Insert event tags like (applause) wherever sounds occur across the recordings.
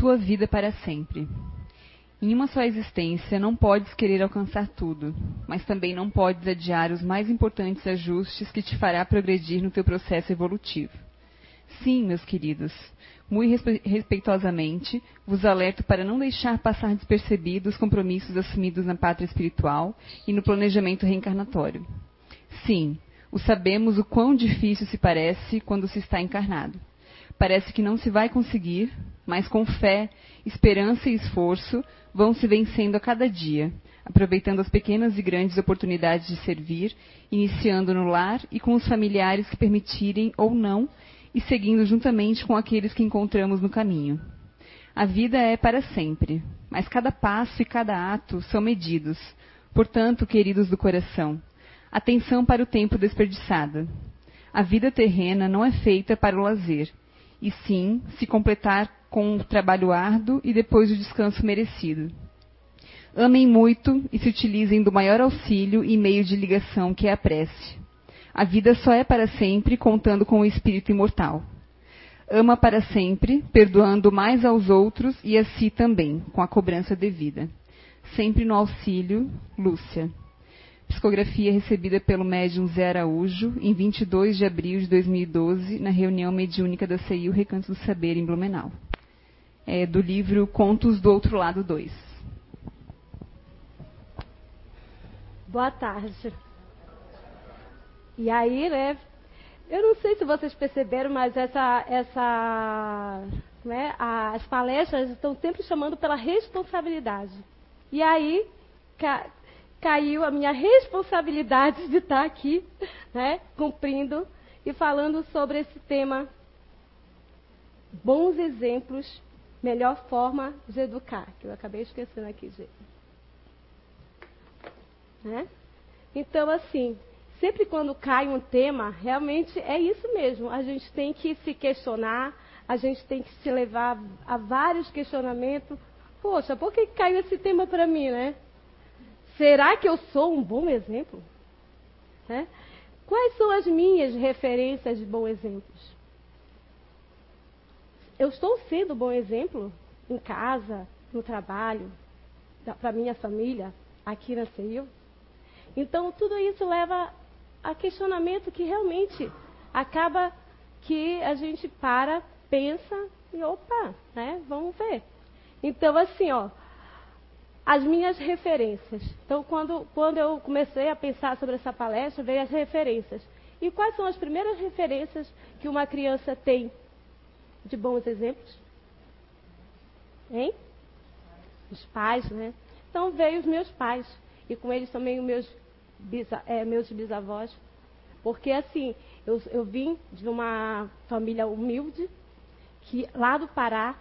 tua vida para sempre. Em uma só existência, não podes querer alcançar tudo, mas também não podes adiar os mais importantes ajustes que te fará progredir no teu processo evolutivo. Sim, meus queridos, muito respeitosamente, vos alerto para não deixar passar despercebidos os compromissos assumidos na pátria espiritual e no planejamento reencarnatório. Sim, o sabemos o quão difícil se parece quando se está encarnado. Parece que não se vai conseguir, mas com fé, esperança e esforço vão se vencendo a cada dia, aproveitando as pequenas e grandes oportunidades de servir, iniciando no lar e com os familiares que permitirem ou não, e seguindo juntamente com aqueles que encontramos no caminho. A vida é para sempre, mas cada passo e cada ato são medidos. Portanto, queridos do coração, atenção para o tempo desperdiçado. A vida terrena não é feita para o lazer, e sim se completar com o trabalho árduo e depois o descanso merecido. Amem muito e se utilizem do maior auxílio e meio de ligação que é a prece. A vida só é para sempre contando com o espírito imortal. Ama para sempre, perdoando mais aos outros e a si também, com a cobrança devida. Sempre no auxílio, Lúcia. Psicografia recebida pelo médium Zé Araújo em 22 de abril de 2012, na reunião mediúnica da CEIU Recanto do Saber, em Blumenau. É do livro Contos do Outro Lado 2. Boa tarde. E aí, né? Eu não sei se vocês perceberam, mas essa, essa, né, as palestras estão sempre chamando pela responsabilidade. E aí, caiu a minha responsabilidade de estar aqui, né, cumprindo e falando sobre esse tema. Bons exemplos, melhor forma de educar, que eu acabei esquecendo aqui, gente. Né? Então, assim, sempre quando cai um tema, realmente é isso mesmo. A gente tem que se questionar, a gente tem que se levar a vários questionamentos. Poxa, por que caiu esse tema para mim, né? Será que eu sou um bom exemplo? Né? Quais são as minhas referências de bons exemplos? Eu estou sendo bom exemplo em casa, no trabalho, para minha família, aqui na CEIU? Então, tudo isso leva a questionamento que realmente acaba que a gente para, pensa e opa, né? Vamos ver. Então, assim, ó, as minhas referências. Então, quando, quando eu comecei a pensar sobre essa palestra, veio as referências. E quais são as primeiras referências que uma criança tem de bons exemplos? Hein? Os pais, né? Então, veio os meus pais. E com eles também os meus, bisa, é, meus bisavós. Porque, assim, eu, eu vim de uma família humilde, que lá do Pará,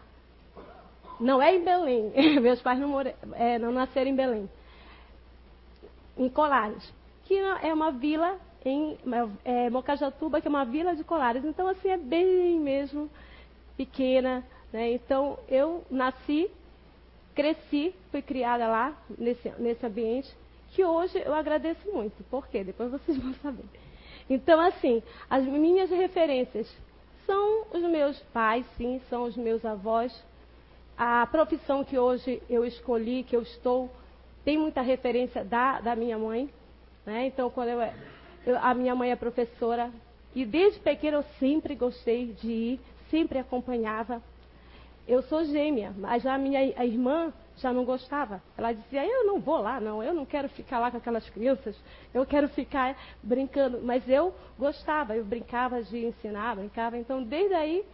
não é em Belém. (laughs) Meus pais não, more, é, não nasceram em Belém. Em Colares. Que é uma vila em é, Mocajatuba, que é uma vila de Colares. Então, assim, é bem mesmo pequena. Né? Então, eu nasci, cresci, fui criada lá, nesse, nesse ambiente, que hoje eu agradeço muito. Por quê? Depois vocês (laughs) vão saber. Então, assim, as minhas referências são os meus pais, sim, são os meus avós, a profissão que hoje eu escolhi, que eu estou, tem muita referência da, da minha mãe. Né? Então, quando eu, eu, a minha mãe é professora, e desde pequena eu sempre gostei de ir, sempre acompanhava. Eu sou gêmea, mas a minha a irmã já não gostava. Ela dizia: Eu não vou lá, não, eu não quero ficar lá com aquelas crianças, eu quero ficar brincando. Mas eu gostava, eu brincava de ensinar, brincava. Então, desde aí,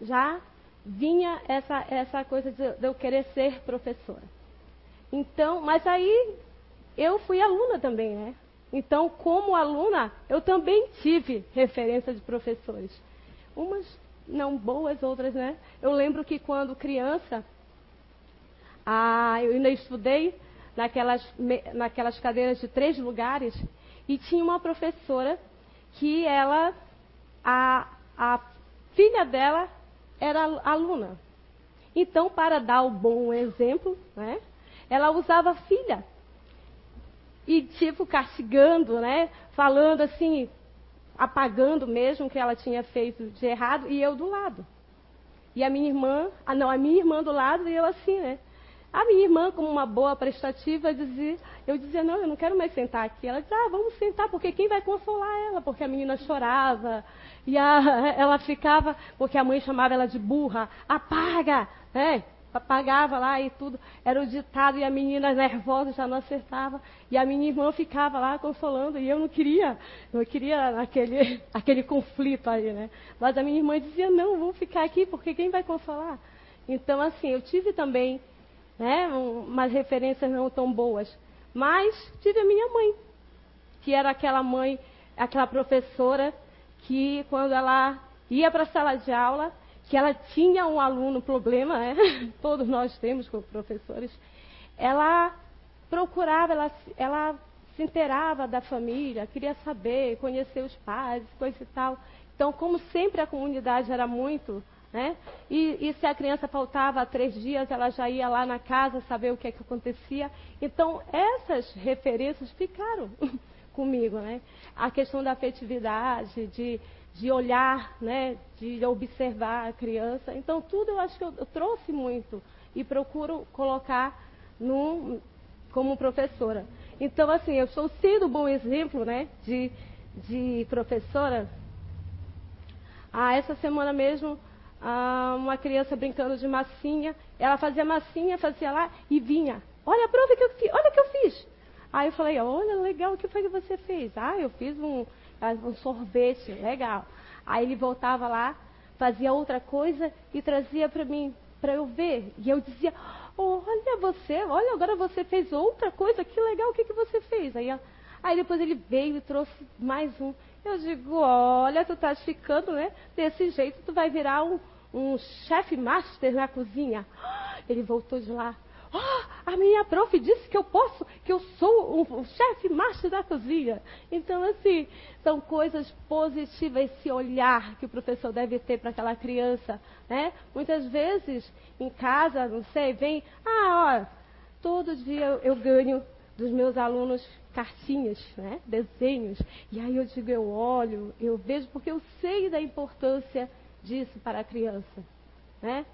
já vinha essa, essa coisa de, eu querer ser professora. Então, mas aí eu fui aluna também, né? Então, como aluna, eu também tive referência de professores. Umas não boas, outras, né? Eu lembro que quando criança, ah, eu ainda estudei naquelas, naquelas cadeiras de três lugares e tinha uma professora que ela, a, a filha dela era aluna. Então, para dar o bom exemplo, né, ela usava filha. E, tipo, castigando, né, falando assim, apagando mesmo o que ela tinha feito de errado, e eu do lado. E a minha irmã, ah não, a minha irmã do lado e eu assim, né? A minha irmã, como uma boa prestativa, dizia, eu dizia, não, eu não quero mais sentar aqui. Ela dizia, ah, vamos sentar, porque quem vai consolar ela? Porque a menina chorava, e a, (laughs) ela ficava, porque a mãe chamava ela de burra, apaga, né? Apagava lá e tudo, era o ditado, e a menina nervosa já não acertava, e a minha irmã ficava lá consolando, e eu não queria, não queria aquele, (laughs) aquele conflito aí, né? Mas a minha irmã dizia, não, vou ficar aqui, porque quem vai consolar? Então, assim, eu tive também né, umas referências não tão boas. Mas tive a minha mãe, que era aquela mãe, aquela professora que quando ela ia para a sala de aula, que ela tinha um aluno problema, né? (laughs) todos nós temos como professores, ela procurava, ela, ela se inteirava da família, queria saber, conhecer os pais, coisa e tal. Então, como sempre a comunidade era muito né? E, e, se a criança faltava três dias, ela já ia lá na casa saber o que, é que acontecia. Então, essas referências ficaram (laughs) comigo. Né? A questão da afetividade, de, de olhar, né? de observar a criança. Então, tudo eu acho que eu, eu trouxe muito e procuro colocar no, como professora. Então, assim, eu estou sendo um bom exemplo né? de, de professora. Ah, essa semana mesmo ah, uma criança brincando de massinha. Ela fazia massinha, fazia lá e vinha. Olha a prova que eu fiz, olha o que eu fiz. Aí eu falei, olha, legal, o que foi que você fez? Ah, eu fiz um, ah, um sorvete, legal. Aí ele voltava lá, fazia outra coisa e trazia para mim, para eu ver. E eu dizia, olha você, olha, agora você fez outra coisa, que legal, o que, que você fez? Aí, aí depois ele veio e trouxe mais um. Eu digo, olha, tu estás ficando, né? Desse jeito, tu vai virar um, um chefe master na cozinha. (gasps) Ele voltou de lá. Oh, a minha prof disse que eu posso, que eu sou um, um chefe master da cozinha. Então, assim, são coisas positivas, esse olhar que o professor deve ter para aquela criança, né? Muitas vezes, em casa, não sei, vem, ah, ó, todo dia eu, eu ganho dos meus alunos cartinhas, né? desenhos. E aí eu digo, eu olho, eu vejo, porque eu sei da importância disso para a criança. Né?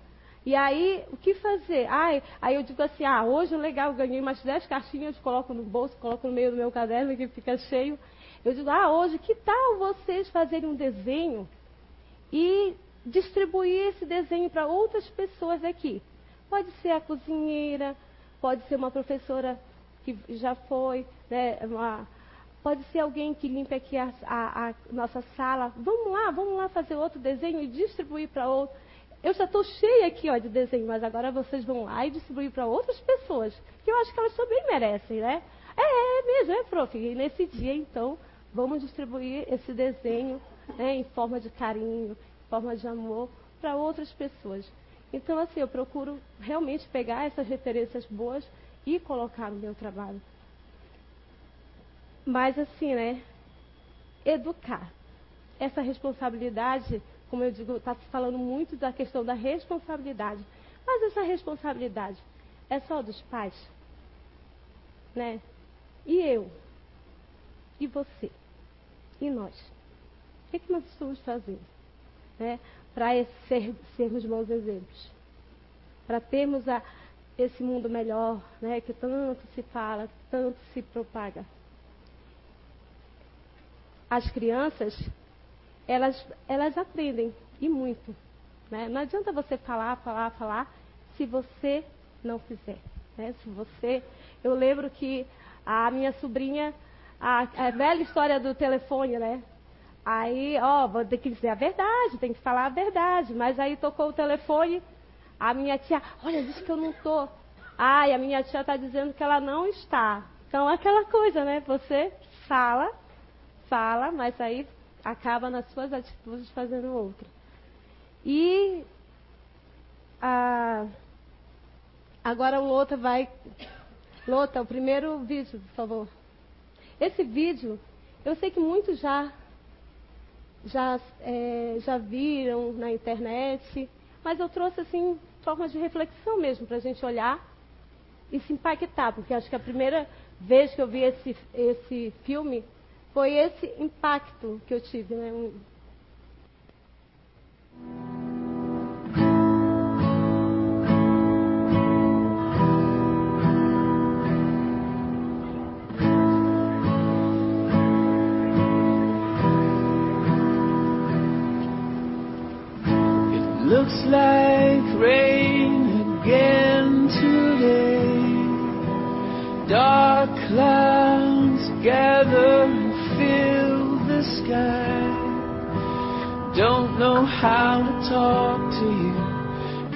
E aí, o que fazer? Ai, aí eu digo assim, ah, hoje legal, ganhei umas 10 cartinhas, coloco no bolso, coloco no meio do meu caderno que fica cheio. Eu digo, ah, hoje, que tal vocês fazerem um desenho e distribuir esse desenho para outras pessoas aqui? Pode ser a cozinheira, pode ser uma professora que já foi, né, uma, pode ser alguém que limpe aqui a, a, a, nossa sala. Vamos lá, vamos lá fazer outro desenho e distribuir para outro. Eu já estou cheia aqui ó, de desenho, mas agora vocês vão lá e distribuir para outras pessoas, que eu acho que elas também merecem, né? É, é mesmo, é, prof. E nesse dia, então, vamos distribuir esse desenho né, em forma de carinho, em forma de amor, para outras pessoas. Então, assim, eu procuro realmente pegar essas referências boas e colocar no meu trabalho. Mas assim, né? Educar. Essa responsabilidade, como eu digo, está se falando muito da questão da responsabilidade. Mas essa responsabilidade é só dos pais? Né? E eu? E você? E nós? O que, é que nós estamos fazendo? Né? Para ser, sermos bons exemplos. Para termos a, esse mundo melhor, né, que tanto se fala, tanto se propaga. As crianças, elas, elas aprendem, e muito. Né? Não adianta você falar, falar, falar, se você não fizer. Né? Se você. Eu lembro que a minha sobrinha, a, a velha história do telefone, né? Aí, ó, ter que dizer a verdade, tem que falar a verdade. Mas aí tocou o telefone, a minha tia, olha, diz que eu não estou. Ai, a minha tia está dizendo que ela não está. Então, aquela coisa, né? Você fala, fala, mas aí acaba nas suas atitudes fazendo outra. E a, agora o Lota vai. Lota, o primeiro vídeo, por favor. Esse vídeo, eu sei que muitos já já, é, já viram na internet, mas eu trouxe assim forma de reflexão mesmo, para a gente olhar e se impactar, porque acho que a primeira vez que eu vi esse, esse filme foi esse impacto que eu tive. Né?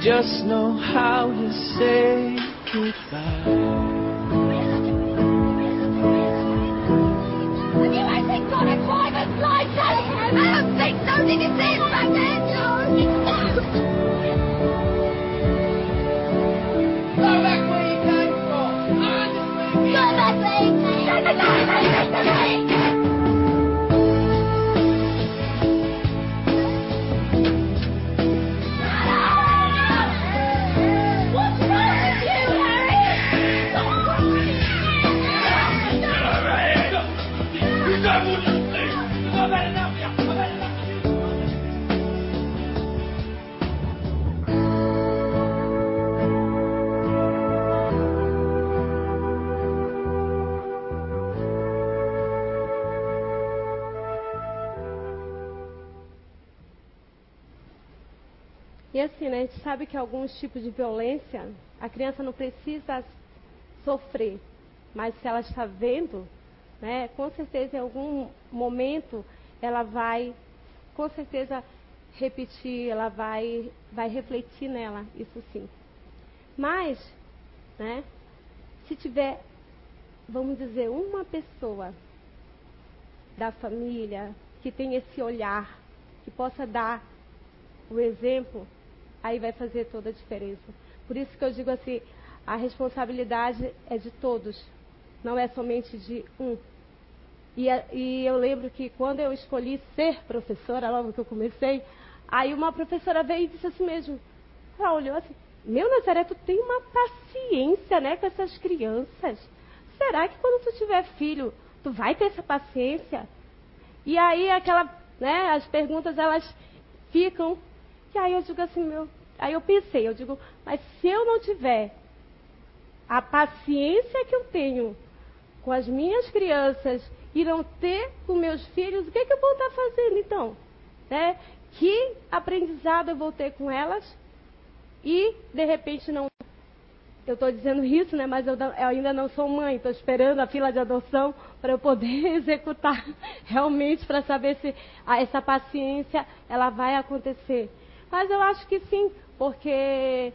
Just know how to say gente sabe que alguns tipos de violência, a criança não precisa sofrer, mas se ela está vendo, né, com certeza em algum momento ela vai, com certeza, repetir, ela vai, vai refletir nela, isso sim. Mas, né, se tiver, vamos dizer, uma pessoa da família que tem esse olhar, que possa dar o exemplo, aí vai fazer toda a diferença. Por isso que eu digo assim, a responsabilidade é de todos, não é somente de um. E, e eu lembro que quando eu escolhi ser professora, logo que eu comecei, aí uma professora veio e disse assim mesmo, ela olhou assim, meu Nazaré, tu tem uma paciência, né, com essas crianças. Será que quando tu tiver filho, tu vai ter essa paciência? E aí aquela, né, as perguntas elas ficam. E aí eu digo assim, meu, aí eu pensei, eu digo, mas se eu não tiver a paciência que eu tenho com as minhas crianças e não ter com meus filhos, o que, que eu vou estar fazendo então? Né? Que aprendizado eu vou ter com elas e de repente não. Eu estou dizendo isso, né? Mas eu, eu ainda não sou mãe, estou esperando a fila de adoção para eu poder (laughs) executar realmente para saber se essa paciência ela vai acontecer. Mas eu acho que sim, porque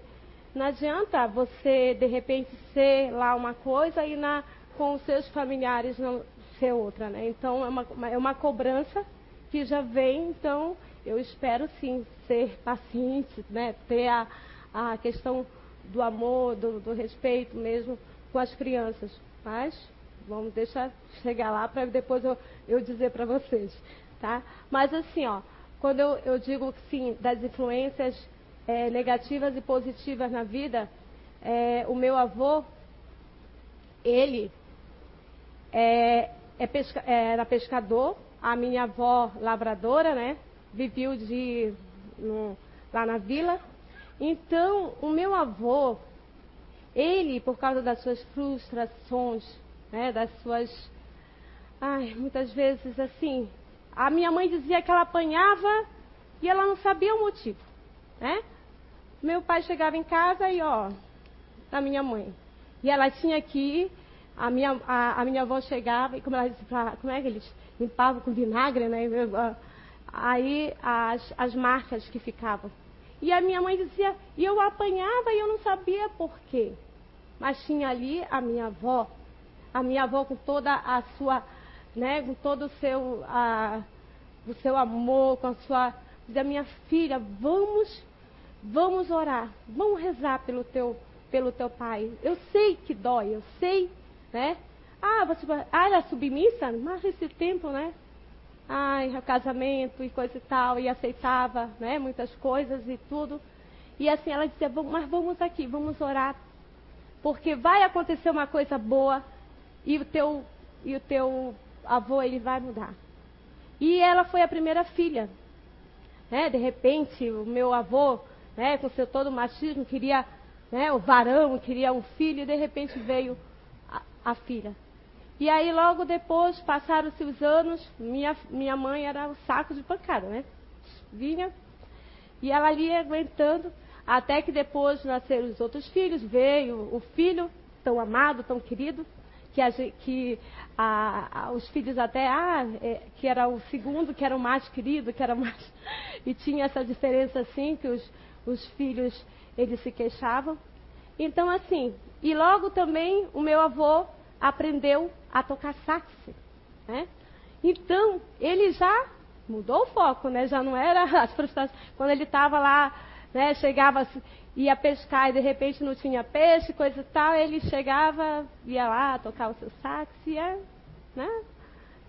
não adianta você de repente ser lá uma coisa e na, com os seus familiares não ser outra, né? Então é uma, é uma cobrança que já vem, então eu espero sim ser paciente, né? Ter a, a questão do amor, do, do respeito mesmo com as crianças. Mas vamos deixar chegar lá para depois eu, eu dizer para vocês, tá? Mas assim, ó, quando eu, eu digo sim das influências eh, negativas e positivas na vida, eh, o meu avô, ele é, é pesca- era pescador, a minha avó lavradora, né? Viveu de no- lá na vila. Então, o meu avô, ele, por causa das suas frustrações, né? Das suas, ai, muitas vezes assim, a minha mãe dizia que ela apanhava e ela não sabia o motivo, né? Meu pai chegava em casa e ó, da minha mãe. E ela tinha ir, a minha, a, a minha avó chegava, e como ela disse, como é que eles limpavam com vinagre, né? Aí as, as marcas que ficavam. E a minha mãe dizia, e eu apanhava e eu não sabia por quê. Mas tinha ali a minha avó, a minha avó com toda a sua, né, com todo o seu, a, o seu amor, com a sua, dizia, minha filha, vamos Vamos orar, vamos rezar pelo teu, pelo teu pai. Eu sei que dói, eu sei, né? Ah, você ah, era submissa? Mas esse tempo, né? Ai, o casamento e coisa e tal, e aceitava, né? Muitas coisas e tudo. E assim ela dizia, "Vamos- mas vamos aqui, vamos orar, porque vai acontecer uma coisa boa e o teu, e o teu avô ele vai mudar. E ela foi a primeira filha, né? De repente, o meu avô, né, com seu todo machismo, queria, né, o varão, queria um filho, e de repente veio a, a filha. E aí, logo depois, passaram-se os anos, minha, minha mãe era um saco de pancada, né? Vinha, e ela ali aguentando, até que depois nasceram os outros filhos, veio o filho, tão amado, tão querido, que, a, que a, a, os filhos até, ah, é, que era o segundo, que era o mais querido, que era mais. (laughs) E tinha essa diferença assim, que os, os filhos, eles se queixavam. Então, assim, e logo também o meu avô aprendeu a tocar sax. Né? Então, ele já mudou o foco, né? Já não era (laughs) as frustrações. Quando ele estava lá, né, chegava, ia pescar e de repente não tinha peixe, coisa e tal, ele chegava, ia lá tocar o seu sax e, né?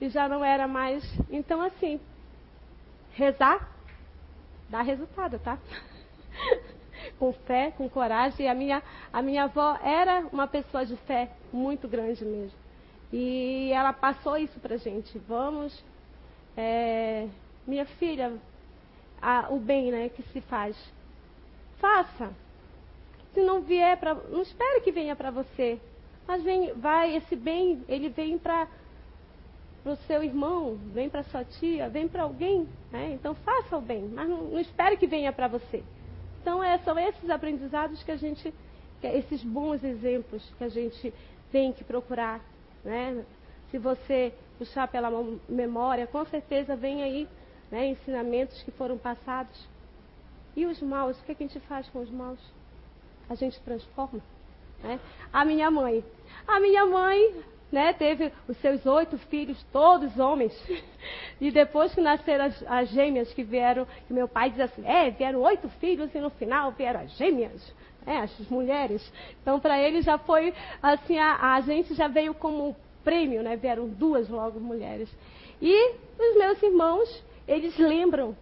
e já não era mais. Então, assim, rezar dá resultado, tá? (laughs) com fé, com coragem. E a minha, a minha avó era uma pessoa de fé muito grande mesmo. E ela passou isso pra gente. Vamos, é, minha filha, a, o bem né, que se faz. Faça. Se não vier para. Não espere que venha para você. Mas vem, vai, esse bem, ele vem para o seu irmão, vem para sua tia, vem para alguém. Né? Então faça o bem, mas não, não espere que venha para você. Então é, são esses aprendizados que a gente, que, esses bons exemplos que a gente tem que procurar. Né? Se você puxar pela memória, com certeza vem aí né, ensinamentos que foram passados. E os maus, o que, é que a gente faz com os maus? A gente transforma. Né? A minha mãe. A minha mãe né, teve os seus oito filhos, todos homens. (laughs) E depois que nasceram as, as, gêmeas que vieram, que meu pai diz assim, é, vieram oito filhos e no final vieram as gêmeas, é, as mulheres. Então para ele já foi assim, a, a gente já veio como prêmio, né? Vieram duas logo mulheres. E os meus irmãos, eles lembram.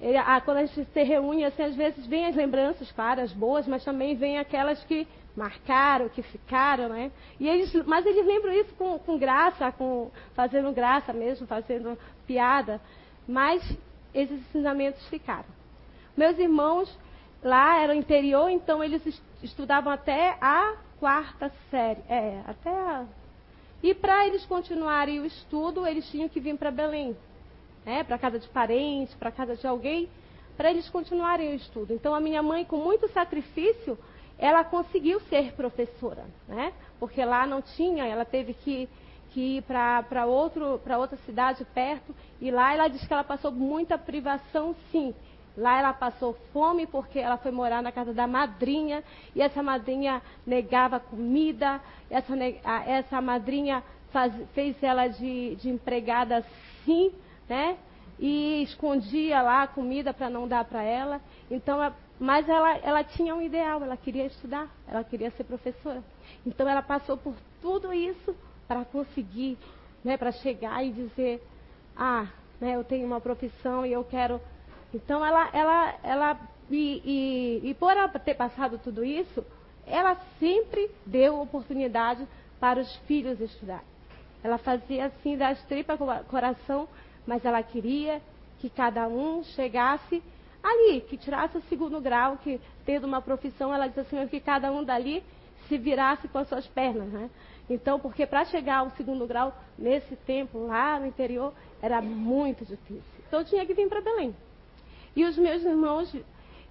Ele, ah, quando a gente se reúne, assim, às vezes vem as lembranças, claro, as boas, mas também vem aquelas que marcaram, que ficaram, né? E eles, mas eles lembram isso com, com graça, com, fazendo graça mesmo, fazendo piada. Mas esses ensinamentos ficaram. Meus irmãos lá eram interior, então eles estudavam até a quarta série. É, até a. E para eles continuarem o estudo, eles tinham que vir para Belém. Né? Para casa de parentes, para casa de alguém, para eles continuarem o estudo. Então a minha mãe, com muito sacrifício, ela conseguiu ser professora, né? Porque lá não tinha, ela teve que, que ir para outra cidade perto, e lá ela diz que ela passou muita privação, sim. Lá ela passou fome porque ela foi morar na casa da madrinha, e essa madrinha negava comida, essa, essa madrinha faz, fez ela de, de empregada sim, né? E escondia lá a comida para não dar para ela. Então mas ela, ela tinha um ideal, ela queria estudar, ela queria ser professora. Então ela passou por tudo isso para conseguir, né, para chegar e dizer, ah, né, eu tenho uma profissão e eu quero. Então ela, ela, ela e, e, e por ela ter passado tudo isso, ela sempre deu oportunidade para os filhos estudar. Ela fazia assim das tripas coração, mas ela queria que cada um chegasse ali, que tirasse o segundo grau, que tendo uma profissão, ela disse assim, que cada um dali se virasse com as suas pernas, né? Então, porque para chegar ao segundo grau, nesse tempo, lá no interior, era muito difícil. Então, eu tinha que vir para Belém. E os meus irmãos,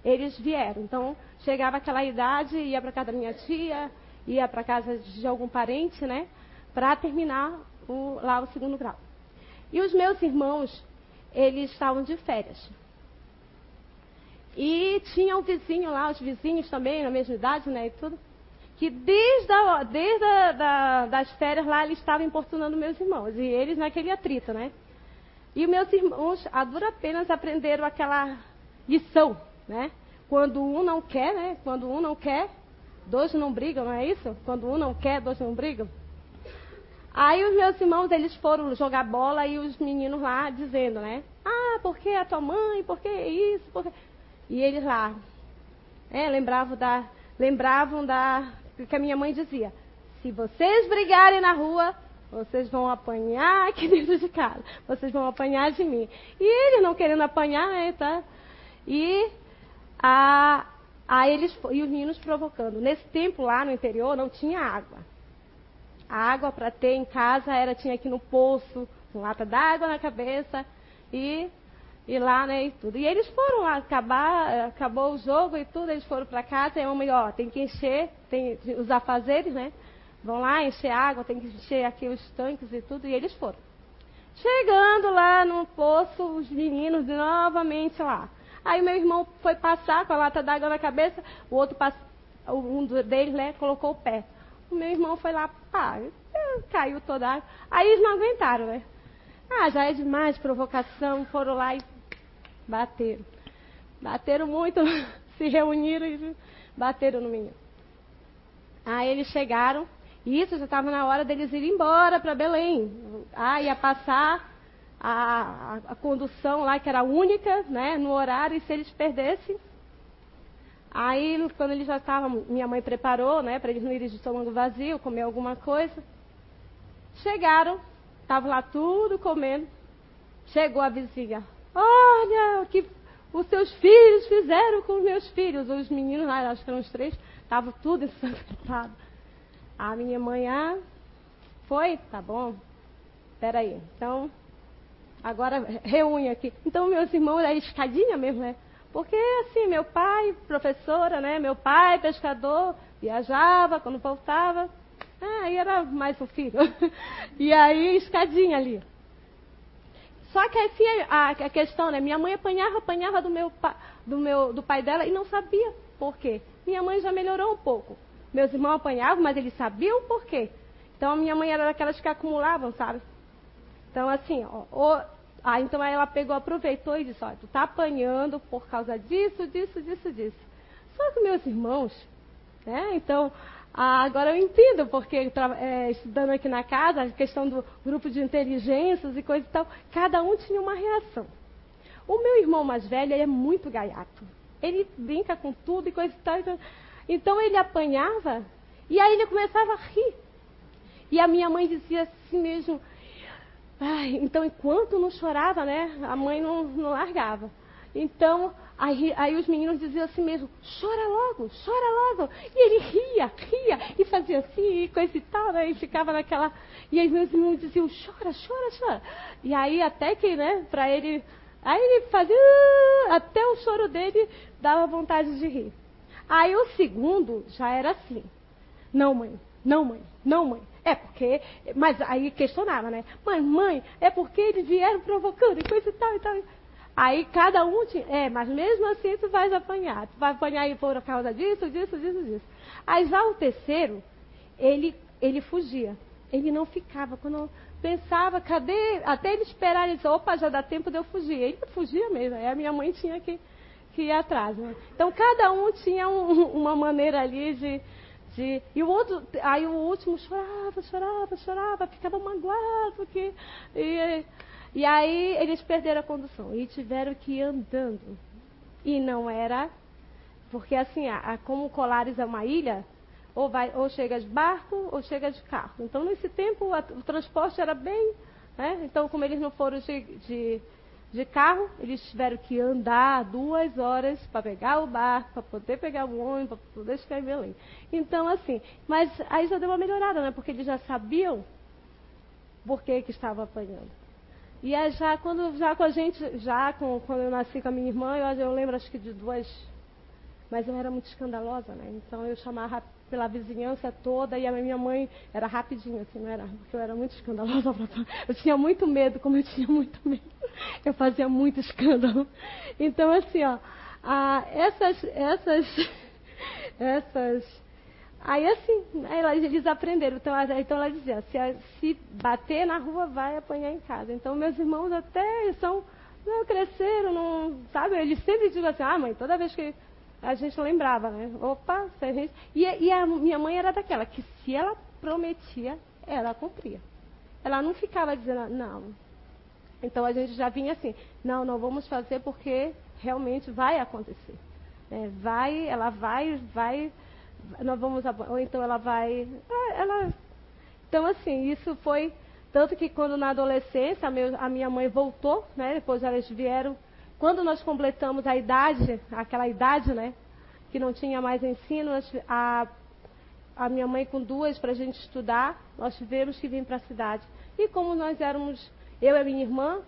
eles vieram. Então, chegava aquela idade, ia para casa da minha tia, ia para casa de algum parente, né? Para terminar o, lá o segundo grau. E os meus irmãos, eles estavam de férias. E tinha um vizinho lá, os vizinhos também, na mesma idade, né, e tudo, que desde, a, desde a, da, das férias lá, eles estavam importunando meus irmãos, e eles naquele atrito, né. E meus irmãos, a dura apenas aprenderam aquela lição, né. Quando um não quer, né, quando um não quer, dois não brigam, não é isso? Quando um não quer, dois não brigam. Aí os meus irmãos, eles foram jogar bola e os meninos lá dizendo, né? Ah, por que a tua mãe? Por que isso? Por. E eles lá, é, lembravam da, lembravam da que a minha mãe dizia: se vocês brigarem na rua, vocês vão apanhar aqui (laughs) dentro de casa, vocês vão apanhar de mim. E ele não querendo apanhar, né, tá? E a, a eles e os meninos provocando. Nesse tempo lá no interior não tinha água. A água para ter em casa era tinha aqui no poço, com lata d'água na cabeça e e lá, né, e tudo. E eles foram lá, acabar, acabou o jogo e tudo, eles foram para casa, e a mamãe, ó, tem que encher, tem os afazeres, né, vão lá encher água, tem que encher aqui os tanques e tudo, e eles foram. Chegando lá no poço, os meninos novamente lá. Aí meu irmão foi passar com a lata d'água na cabeça, o outro, um deles, né, colocou o pé. O meu irmão foi lá, pá, caiu toda a água. Aí eles não aguentaram, né? Ah, já é demais provocação, foram lá e bateram. Bateram muito, (laughs) se reuniram e bateram no menino. Aí eles chegaram, e isso já estava na hora deles irem embora para Belém. Ah, ia passar a, a, a, condução lá, que era única, né, no horário, e se eles perdessem. Aí, quando eles já estavam, minha mãe preparou, né, para eles não irem de estômago vazio, comer alguma coisa. Chegaram, estavam lá tudo comendo. Chegou a vizinha. Olha o que os seus filhos fizeram com os meus filhos. Os meninos lá, acho que eram os três, estavam tudo (laughs) ensanguentados. A minha mãe, ah, foi? Tá bom. Peraí. Então, agora reúne aqui. Então, meus irmãos, é escadinha mesmo, né? Porque, assim, meu pai, professora, né? Meu pai, pescador, viajava, quando voltava. Ah, aí era mais um filho. (laughs) e aí, escadinha ali. Só que assim, a, a questão, né? Minha mãe apanhava, apanhava do meu, do meu do pai dela e não sabia por quê. Minha mãe já melhorou um pouco. Meus irmãos apanhavam, mas eles sabiam por quê. Então a minha mãe era daquelas que acumulavam, sabe? Então assim, ó, ah, então ela pegou, aproveitou e disse, olha, tu tá apanhando por causa disso, disso, disso, disso. Só que meus irmãos, né? Então, agora eu entendo, porque é, estudando aqui na casa, a questão do grupo de inteligências e coisa e tal, cada um tinha uma reação. O meu irmão mais velho é muito gaiato. Ele brinca com tudo e coisa e tal. Então, então ele apanhava e aí ele começava a rir. E a minha mãe dizia assim mesmo. Ai, então enquanto não chorava, né, a mãe não, não largava. Então, aí, aí, os meninos diziam assim mesmo, chora logo, chora logo. E ele ria, ria, e fazia assim, e coisa e tal, né? E ficava naquela. E aí meus irmãos diziam, chora, chora, chora. E aí até que, né, para ele. Aí ele fazia. Até o choro dele dava vontade de rir. Aí o segundo já era assim. Não, mãe, não, mãe, não, mãe. É porque. Mas aí questionava, né? Mãe, mãe, é porque eles vieram provocando e coisa e tal e tal. Aí cada um tinha. É, mas mesmo assim tu vais apanhar. Tu vai apanhar por causa disso, disso, disso, disso. Aí já o terceiro, ele, ele fugia. Ele não ficava. Quando pensava, cadê? Até ele esperar, ele disse, opa, já dá tempo de eu fugir. Ele fugia mesmo. Aí a minha mãe tinha que que ia atrás. Né? Então cada um tinha um, uma maneira ali de, de. E o outro, aí o último chorava, chorava, chorava, ficava magoado. Que, e, e aí eles perderam a condução e tiveram que ir andando. E não era. Porque assim, a, a, como Colares é uma ilha, ou, vai, ou chega de barco ou chega de carro. Então nesse tempo a, o transporte era bem. Né? Então, como eles não foram de, de de carro, eles tiveram que andar duas horas para pegar o barco, para poder pegar o ônibus, para poder chegar em Belém. Então, assim, mas aí já deu uma melhorada, né? Porque eles já sabiam por que, que estavam apanhando. E aí já quando já com a gente, já com, quando eu nasci com a minha irmã, eu, eu lembro acho que de duas, mas eu era muito escandalosa, né? Então eu chamava pela vizinhança toda e a minha mãe era rapidinho, assim, não era? Porque eu era muito escandalosa. (laughs) Eu tinha muito medo, como eu tinha muito medo. Eu fazia muito escândalo. Então, assim, ó, essas, essas, essas. Aí, assim, aí eles aprenderam. Então, então ela dizia: se, se bater na rua, vai apanhar em casa. Então, meus irmãos até são. Não, cresceram, não. Sabe? Eles sempre dizem assim: ah, mãe, toda vez que a gente lembrava, né? Opa, se a gente... e, e a minha mãe era daquela que se ela prometia, ela cumpria. Ela não ficava dizendo, não. Então a gente já vinha assim, não, não vamos fazer porque realmente vai acontecer. É, vai, ela vai, vai, nós vamos, ou então ela vai, ah, ela. Então assim, isso foi tanto que quando na adolescência a, a minha mãe voltou, né? Depois elas vieram quando nós completamos a idade, aquela idade, né? Que não tinha mais ensino, a, a minha mãe com duas para a gente estudar, nós tivemos que vir para a cidade. E como nós éramos, eu e minha irmã,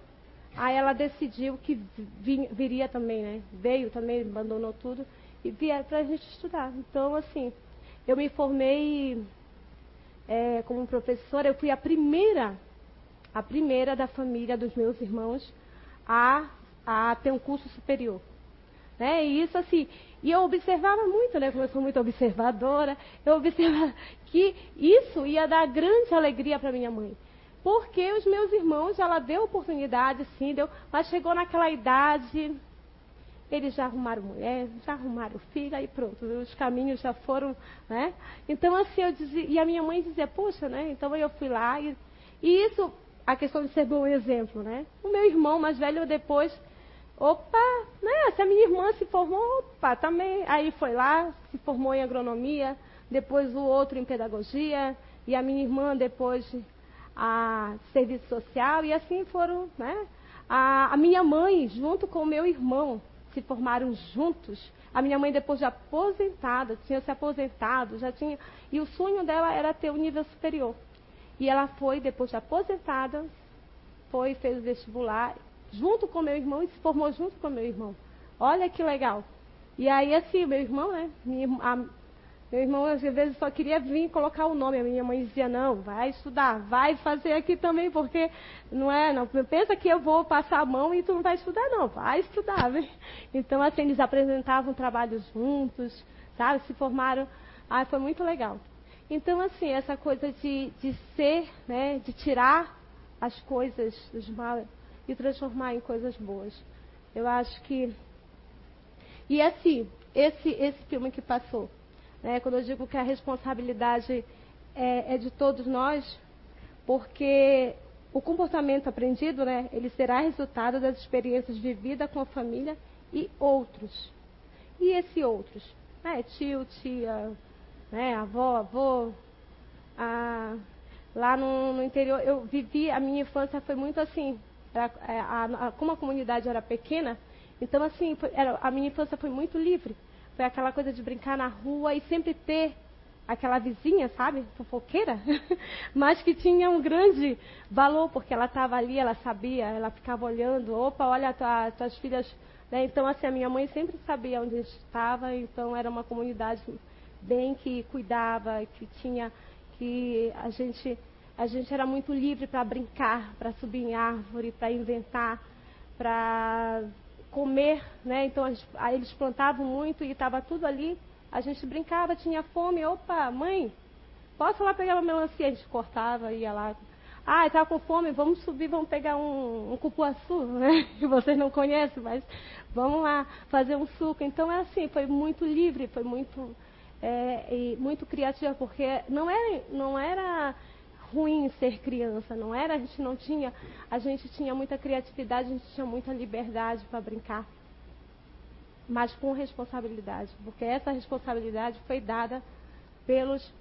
aí ela decidiu que viria também, né? Veio também, abandonou tudo e vieram para a gente estudar. Então, assim, eu me formei é, como professora, eu fui a primeira, a primeira da família dos meus irmãos a, a ter um curso superior. Né? E isso assim, e eu observava muito, né? Como eu sou muito observadora, eu observava (laughs) que isso ia dar grande alegria para minha mãe. Porque os meus irmãos, ela deu oportunidade, sim, deu, mas chegou naquela idade, eles já arrumaram mulher, já arrumaram filho, aí pronto, os caminhos já foram, né? Então, assim, eu dizia, e a minha mãe dizia, poxa, né? Então eu fui lá, e, e isso, a questão de ser bom exemplo, né? O meu irmão mais velho depois, opa, né? Se a minha irmã se formou, opa, também. Aí foi lá, se formou em agronomia, depois o outro em pedagogia, e a minha irmã depois a serviço social, e assim foram, né? A, a minha mãe, junto com o meu irmão, se formaram juntos. A minha mãe, depois de aposentada, tinha se aposentado, já tinha. E o sonho dela era ter um nível superior. E ela foi, depois de aposentada, foi, fez o vestibular, junto com meu irmão, e se formou junto com meu irmão. Olha que legal. E aí, assim, meu irmão, né? Minha, a, meu irmão, às vezes, só queria vir colocar o nome. A minha mãe dizia, não, vai estudar, vai fazer aqui também, porque não é, não pensa que eu vou passar a mão e tu não vai estudar, não, vai estudar. Né? Então, assim, eles apresentavam trabalhos juntos, sabe? Se formaram. Ah, foi muito legal. Então, assim, essa coisa de, de ser, né, de tirar as coisas dos mal e transformar em coisas boas. Eu acho que. E assim, esse, esse filme que passou, né? Quando eu digo que a responsabilidade é, é de todos nós, porque o comportamento aprendido, né, ele será resultado das experiências vividas com a família e outros. E esse outros? Né, tio, tia, né, avó, avô. A, lá no, no, interior, eu vivi, a minha infância foi muito assim. Era, é, a, a, como a comunidade era pequena, então assim, foi, era, a minha infância foi muito livre. Foi aquela coisa de brincar na rua e sempre ter aquela vizinha, sabe, fofoqueira, (laughs) mas que tinha um grande valor, porque ela estava ali, ela sabia, ela ficava olhando, opa, olha, tua, tuas filhas. Né? Então, assim, a minha mãe sempre sabia onde estava, então era uma comunidade bem que cuidava, que tinha, que a gente, a gente era muito livre para brincar, para subir em árvore, para inventar, para comer, né? Então aí eles plantavam muito e estava tudo ali. A gente brincava, tinha fome. Opa, mãe, posso lá pegar uma melancia? A gente cortava, ia lá. Ah, estava com fome, vamos subir, vamos pegar um, um cupuaçu, né? (laughs) Que vocês não conhecem, mas vamos lá fazer um suco. Então é assim, foi muito livre, foi muito, é, muito criativa, porque não era, não era ruim ser criança, não era? A gente não tinha, a gente tinha muita criatividade, a gente tinha muita liberdade para brincar. Mas com responsabilidade, porque essa responsabilidade foi dada pelos,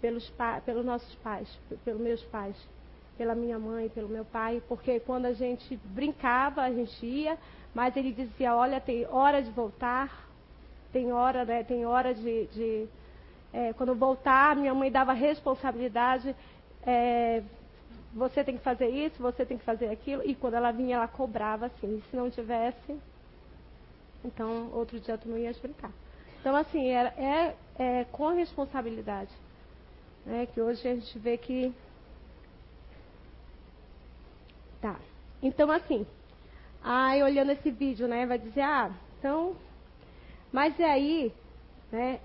pelos, pelos nossos pais, pelos meus pais, pela minha mãe, pelo meu pai, porque quando a gente brincava, a gente ia, mas ele dizia, olha, tem hora de voltar, tem hora, né, tem hora de, de é, quando voltar, minha mãe dava responsabilidade é, você tem que fazer isso, você tem que fazer aquilo. E quando ela vinha, ela cobrava assim. E se não tivesse, então outro dia tu não ias brincar. Então, assim, era, é, é com responsabilidade. Né, que hoje a gente vê que. Tá. Então, assim, aí olhando esse vídeo, né, vai dizer, ah, então. Mas é aí, né,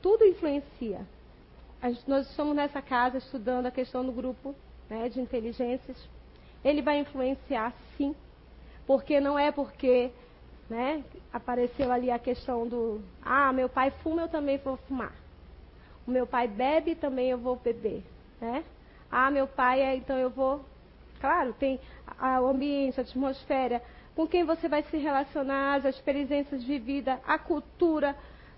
tudo influencia nós estamos nessa casa estudando a questão do grupo né, de inteligências. Ele vai influenciar, sim, porque não é porque né, apareceu ali a questão do ah, meu pai fuma, eu também vou fumar. O meu pai bebe, também eu vou beber. Né? Ah, meu pai é, então eu vou. Claro, tem a, o ambiente, a atmosfera, com quem você vai se relacionar, as experiências vividas, a cultura,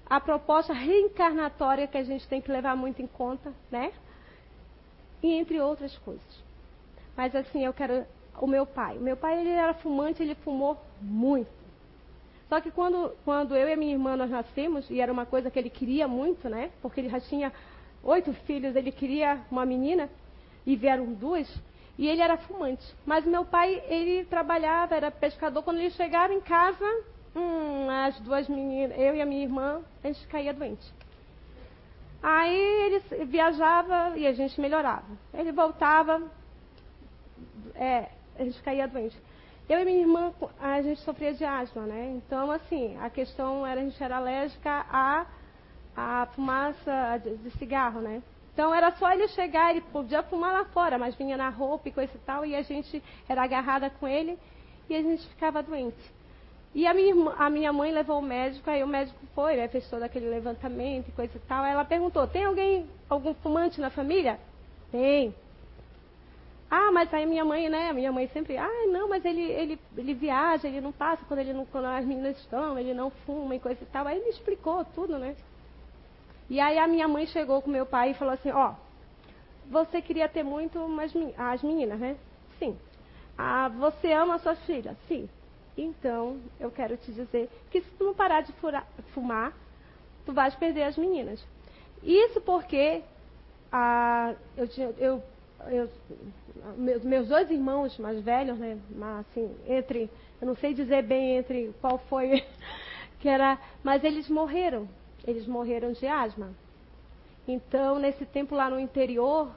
a proposta reencarnatória que a gente tem que levar muito em conta, né? E entre outras coisas. Mas assim, eu quero o meu pai. O meu pai ele era fumante, ele fumou muito. Só que quando, quando eu e a minha irmã nós nascemos, e era uma coisa que ele queria muito, né? Porque ele já tinha oito filhos, ele queria uma menina, e vieram duas, e ele era fumante. Mas meu pai, ele trabalhava, era pescador. Quando ele chegava em casa, Hum, as duas meninas, eu e a minha irmã, a gente caía doente. Aí ele viajava e a gente melhorava. Ele voltava, é, a gente caía doente. Eu e minha irmã, a gente sofria de asma, né? Então, assim, a questão era, a gente era alérgica à, à fumaça de, de cigarro, né? Então era só ele chegar, ele podia fumar lá fora, mas vinha na roupa e coisa e tal, e a gente era agarrada com ele e a gente ficava doente. E a minha, a minha mãe levou o médico, aí o médico foi, né, fez todo aquele levantamento e coisa e tal. Aí ela perguntou, tem alguém, algum fumante na família? Tem. Ah, mas aí minha mãe, né? Minha mãe sempre, ah, não, mas ele, ele, ele viaja, ele não passa quando, ele não, quando as meninas estão, ele não fuma e coisa e tal. Aí ele explicou tudo, né? E aí a minha mãe chegou com meu pai e falou assim, ó, você queria ter muito umas, as meninas, né? Sim. Ah, você ama a sua filha? Sim. Então, eu quero te dizer que se tu não parar de furar, fumar, tu vais perder as meninas. Isso porque ah, eu, eu eu, meus dois irmãos mais velhos, né, assim, entre, eu não sei dizer bem entre qual foi, (laughs) que era, mas eles morreram, eles morreram de asma. Então, nesse tempo lá no interior,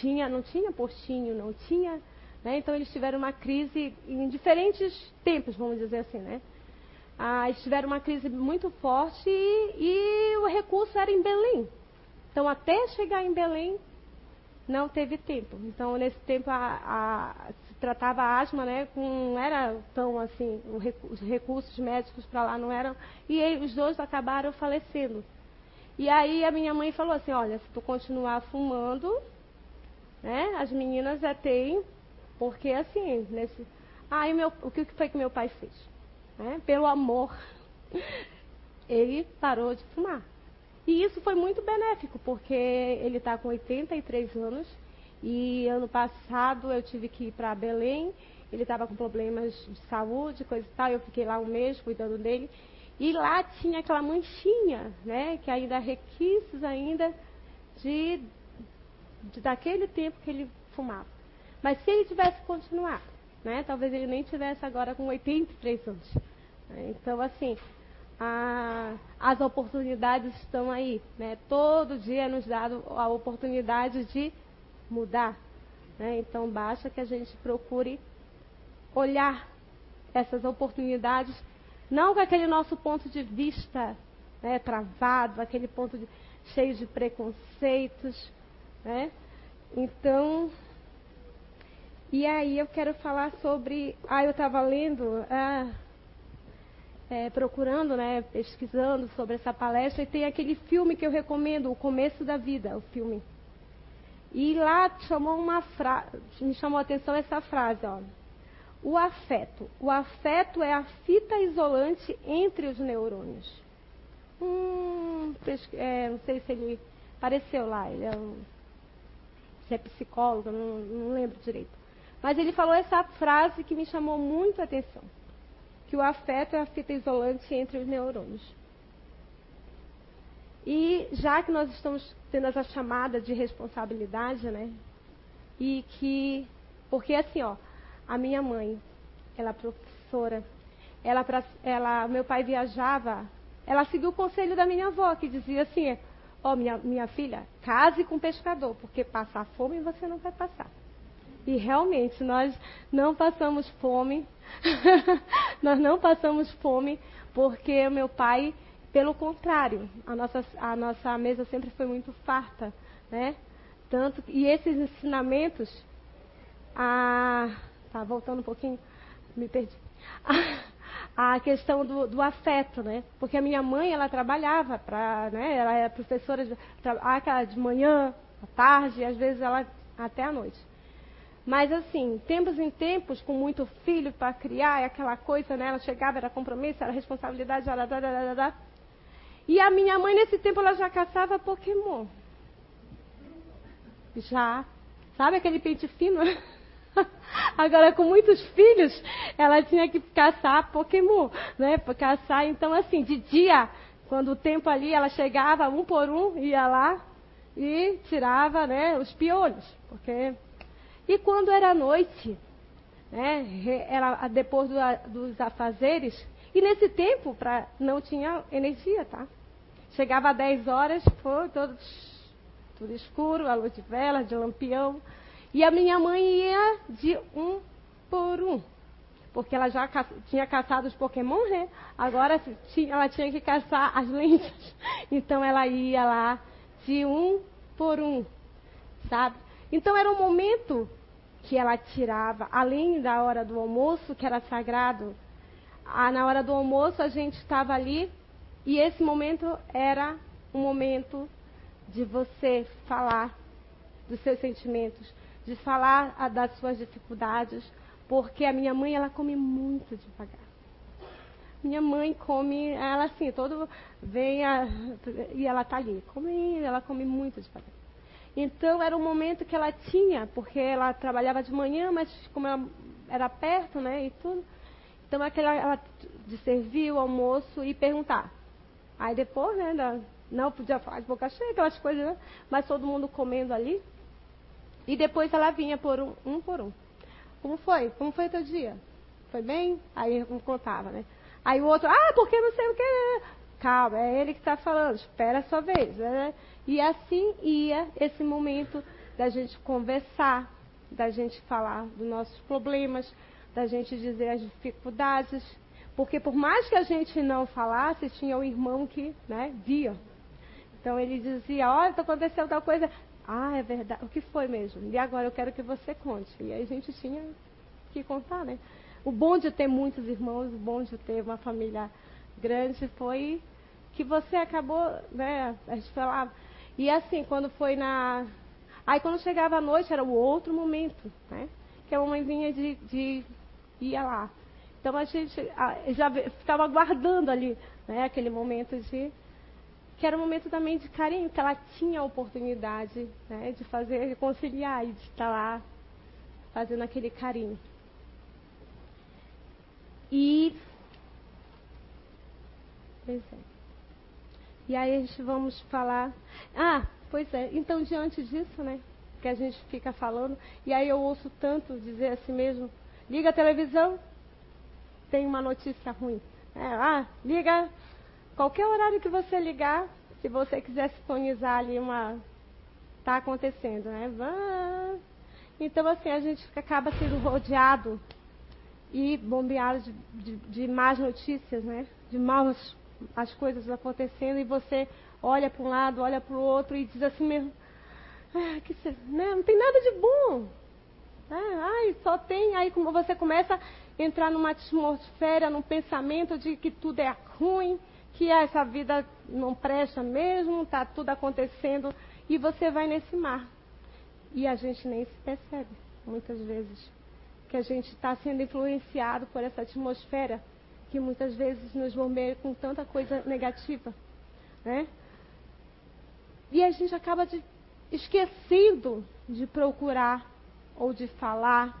tinha, não tinha postinho, não tinha, né, então eles tiveram uma crise em diferentes tempos, vamos dizer assim, né. Ah, eles tiveram uma crise muito forte e, e o recurso era em Belém. Então, até chegar em Belém, não teve tempo. Então, nesse tempo, a, a, se tratava a asma, né? Com, não era tão assim, os recursos médicos para lá não eram. E aí, os dois acabaram falecendo. E aí a minha mãe falou assim, olha, se tu continuar fumando, né? As meninas já têm, porque assim, nesse. Aí meu, o que foi que meu pai fez? Né? Pelo amor, (laughs) ele parou de fumar. E isso foi muito benéfico, porque ele está com 83 anos e ano passado eu tive que ir para Belém. Ele estava com problemas de saúde, coisa e tal. Eu fiquei lá um mês cuidando dele. E lá tinha aquela manchinha, né? Que ainda requisitos ainda de, de, daquele tempo que ele fumava. Mas se ele tivesse continuado, né? Talvez ele nem tivesse agora com 83 anos. Então, assim, a, as oportunidades estão aí. Né? Todo dia é nos dado a oportunidade de mudar. Né? Então basta que a gente procure olhar essas oportunidades, não com aquele nosso ponto de vista né, travado, aquele ponto de, cheio de preconceitos. Né? Então, e aí eu quero falar sobre. Ah, eu estava lendo. Ah, é, procurando, né, pesquisando sobre essa palestra, e tem aquele filme que eu recomendo, O Começo da Vida, o filme. E lá chamou uma frase, me chamou a atenção essa frase, ó. O afeto. O afeto é a fita isolante entre os neurônios. Hum, é, não sei se ele apareceu lá, ele é um, se é psicólogo, não, não lembro direito. Mas ele falou essa frase que me chamou muito a atenção que o afeto é a fita isolante entre os neurônios. E já que nós estamos tendo essa chamada de responsabilidade, né? E que, porque assim, ó, a minha mãe, ela é professora, ela, ela, meu pai viajava, ela seguiu o conselho da minha avó, que dizia assim, ó, minha, minha filha, case com pescador, porque passar fome você não vai passar. E realmente nós não passamos fome, (laughs) nós não passamos fome porque meu pai, pelo contrário, a nossa, a nossa mesa sempre foi muito farta, né? Tanto e esses ensinamentos, a, tá voltando um pouquinho, me perdi. (laughs) A, questão do, do, afeto, né? Porque a minha mãe ela trabalhava para, né? Ela era professora de, de manhã, à tarde, e às vezes ela até à noite. Mas assim, tempos em tempos, com muito filho para criar, é aquela coisa, né? Ela chegava, era compromisso, era responsabilidade, era da, da. E a minha mãe, nesse tempo, ela já caçava Pokémon. Já. Sabe aquele pente fino? (laughs) Agora, com muitos filhos, ela tinha que caçar Pokémon, né? Caçar, então, assim, de dia, quando o tempo ali, ela chegava um por um, ia lá e tirava, né, os piolhos, porque e quando era noite, né, era depois do, dos afazeres, e nesse tempo pra, não tinha energia, tá? Chegava às 10 horas, foi todo, tudo escuro, a luz de vela, de lampião. E a minha mãe ia de um por um. Porque ela já ca tinha caçado os Pokémon, né? Agora ela tinha que caçar as lentes. (laughs) Então ela ia lá de um por um, sabe? Então era um momento que ela tirava, além da hora do almoço, que era sagrado. Ah, na hora do almoço a gente estava ali e esse momento era um momento de você falar dos seus sentimentos, de falar a, das suas dificuldades, porque a minha mãe ela come muito devagar. Minha mãe come, ela assim, todo vem a, e ela tá ali, come, ela come muito devagar. Então era um momento que ela tinha, porque ela trabalhava de manhã, mas como ela era perto, né, e tudo. Então aquela ela de servir o almoço e perguntar. Aí depois, né, da, não podia falar de boca cheia, aquelas coisas, né? Mas todo mundo comendo ali. E depois ela vinha por um, um por um. Como foi? Como foi teu dia? Foi bem? Aí um contava, né? Aí o outro, ah, porque não sei o que. Calma, é ele que está falando, espera a sua vez. Né? E assim ia esse momento da gente conversar, da gente falar dos nossos problemas, da gente dizer as dificuldades. Porque por mais que a gente não falasse, tinha o irmão que né, via. Então ele dizia, olha, está acontecendo tal coisa. Ah, é verdade. O que foi mesmo? E agora eu quero que você conte. E aí a gente tinha que contar, né? O bom de ter muitos irmãos, o bom de ter uma família grande foi que você acabou, né? A gente falava. E assim, quando foi na. Aí quando chegava a noite era o outro momento, né? Que a mamãe vinha de, de ia lá. Então a gente já ficava aguardando ali, né? Aquele momento de que era um momento também de carinho, que ela tinha a oportunidade né, de fazer, de conciliar e de estar lá fazendo aquele carinho. E. Pois é. E aí a gente vamos falar. Ah, pois é. Então, diante disso, né? Que a gente fica falando. E aí eu ouço tanto dizer assim mesmo: liga a televisão, tem uma notícia ruim. É, ah, liga Qualquer horário que você ligar, se você quiser sintonizar ali uma. Está acontecendo, né? Então, assim, a gente acaba sendo rodeado e bombeado de, de, de más notícias, né? De maus as coisas acontecendo e você olha para um lado, olha para o outro e diz assim mesmo, ah, que, né? não tem nada de bom. Ah, ai, só tem. Aí você começa a entrar numa atmosfera, num pensamento de que tudo é ruim, que essa vida não presta mesmo, está tudo acontecendo, e você vai nesse mar. E a gente nem se percebe, muitas vezes, que a gente está sendo influenciado por essa atmosfera que muitas vezes nos bombeia com tanta coisa negativa. Né? E a gente acaba de, esquecendo de procurar ou de falar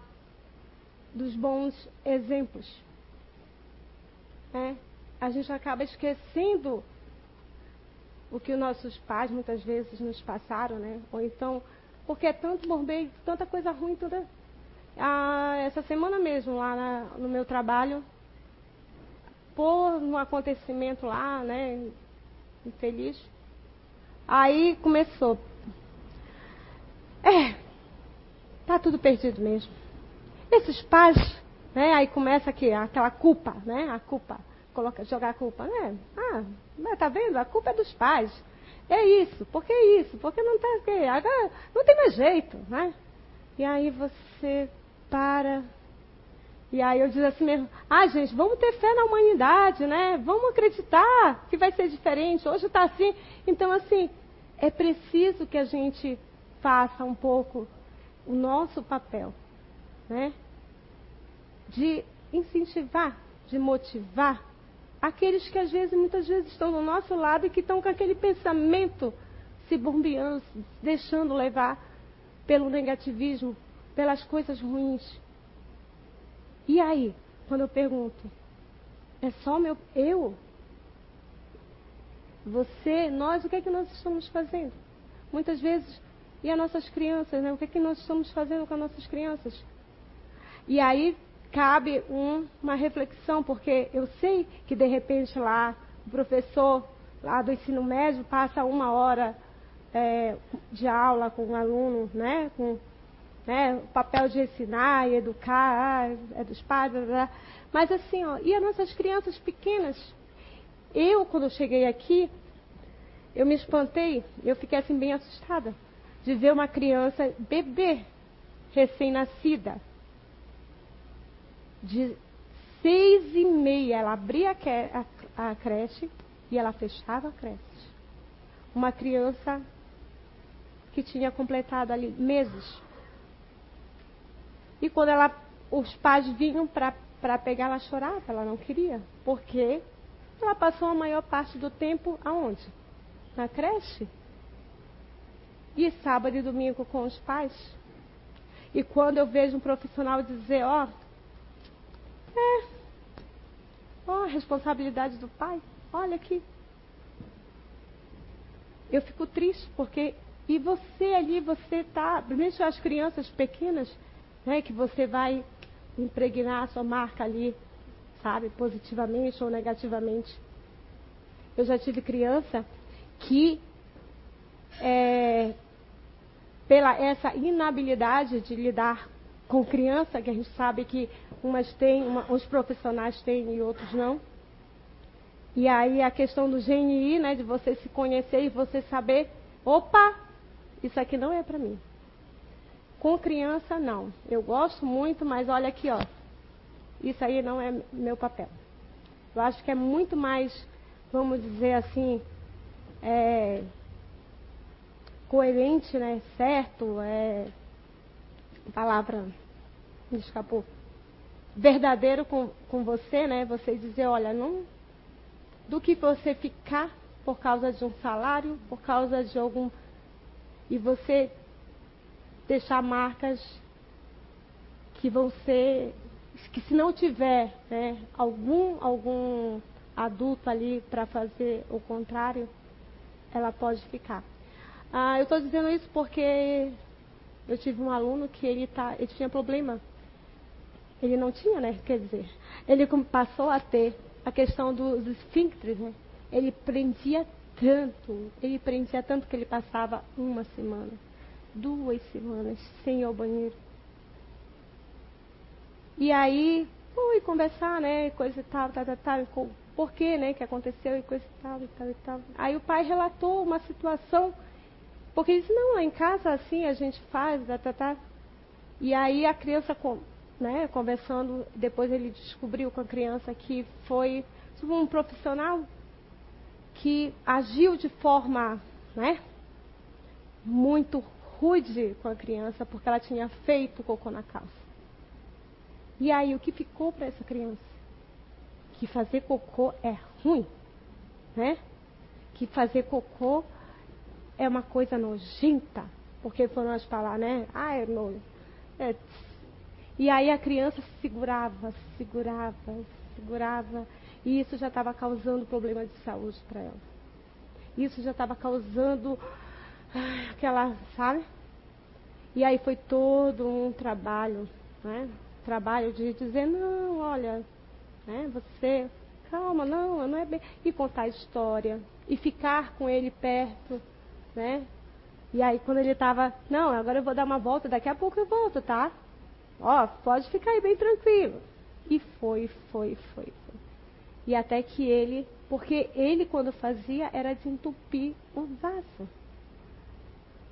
dos bons exemplos. Né? a gente acaba esquecendo o que os nossos pais muitas vezes nos passaram, né? Ou então, porque é tanto bombeio, tanta coisa ruim, toda. Ah, essa semana mesmo, lá na, no meu trabalho, um acontecimento lá, né? Infeliz. Aí começou. É, tá tudo perdido mesmo. Esses pais, né? Aí começa aqui, aquela culpa, né? A culpa colocar, jogar a culpa, né? Ah, tá vendo? A culpa é dos pais. É isso, por que isso? Porque não tá. Agora não tem mais jeito, né? E aí você para. E aí eu digo assim mesmo, ah gente, vamos ter fé na humanidade, né? Vamos acreditar que vai ser diferente. Hoje está assim. Então, assim, é preciso que a gente faça um pouco o nosso papel, né? De incentivar, de motivar aqueles que às vezes, muitas vezes estão do nosso lado e que estão com aquele pensamento se bombeando, deixando levar pelo negativismo, pelas coisas ruins. E aí, quando eu pergunto, é só meu eu? Você, nós, o que é que nós estamos fazendo? Muitas vezes, e as nossas crianças, né? O que é que nós estamos fazendo com as nossas crianças? E aí cabe um, uma reflexão, porque eu sei que de repente lá o professor lá do ensino médio, passa uma hora é, de aula com um aluno, né? Com né, o papel de ensinar e educar, ah, é dos blá, blá. mas assim, ó, e as nossas crianças pequenas? Eu, quando eu cheguei aqui, eu me espantei, eu fiquei assim bem assustada de ver uma criança bebê, recém-nascida, de seis e meia, ela abria a, a creche e ela fechava a creche. Uma criança que tinha completado ali meses. E quando ela, os pais vinham para pegar, ela chorava, ela não queria. Porque ela passou a maior parte do tempo aonde? Na creche. E sábado e domingo com os pais. E quando eu vejo um profissional dizer, ó, é, ó, a responsabilidade do pai, olha aqui. Eu fico triste porque e você ali, você está, principalmente as crianças pequenas, né, que você vai impregnar a sua marca ali, sabe, positivamente ou negativamente. Eu já tive criança que, é, pela essa inabilidade de lidar com criança, que a gente sabe que umas têm, uma, uns profissionais têm e outros não. E aí a questão do GNI, né, de você se conhecer e você saber, opa, isso aqui não é para mim. Com criança, não. Eu gosto muito, mas olha aqui, ó. Isso aí não é meu papel. Eu acho que é muito mais, vamos dizer assim, é, coerente, né? Certo, é, palavra me escapou. Verdadeiro com, com você, né? Você dizer, olha, não, do que você ficar por causa de um salário, por causa de algum e você deixar marcas que vão ser que se não tiver né, algum algum adulto ali para fazer o contrário, ela pode ficar. Ah, eu estou dizendo isso porque eu tive um aluno que ele, tá, ele tinha problema. Ele não tinha, né? Quer dizer, ele passou a ter a questão dos esfíncteres, né? Ele prendia tanto, ele prendia tanto que ele passava uma semana, duas semanas sem ir ao banheiro. E aí, fui conversar, né, coisa e tal, tal, tal, tal, por que, né, que aconteceu e coisa e tal, e tal, e tal. Aí o pai relatou uma situação, porque disse, não, lá em casa assim a gente faz, tal, tal, tal. E aí a criança, né, conversando, depois ele descobriu com a criança que foi um profissional que agiu de forma né, muito rude com a criança porque ela tinha feito cocô na calça. E aí, o que ficou para essa criança? Que fazer cocô é ruim, né? Que fazer cocô é uma coisa nojenta, porque foram as palavras, né? Ah, é nojo. É. E aí a criança se segurava, se segurava, se segurava. E isso já estava causando problema de saúde para ela. Isso já estava causando aquela, sabe? E aí foi todo um trabalho, né? Trabalho de dizer, não, olha, né? Você, calma, não, não é bem. E contar a história. E ficar com ele perto, né? E aí quando ele estava, não, agora eu vou dar uma volta, daqui a pouco eu volto, tá? Ó, pode ficar aí bem tranquilo. E foi, foi, foi, foi. E até que ele, porque ele quando fazia era desentupir o vaso.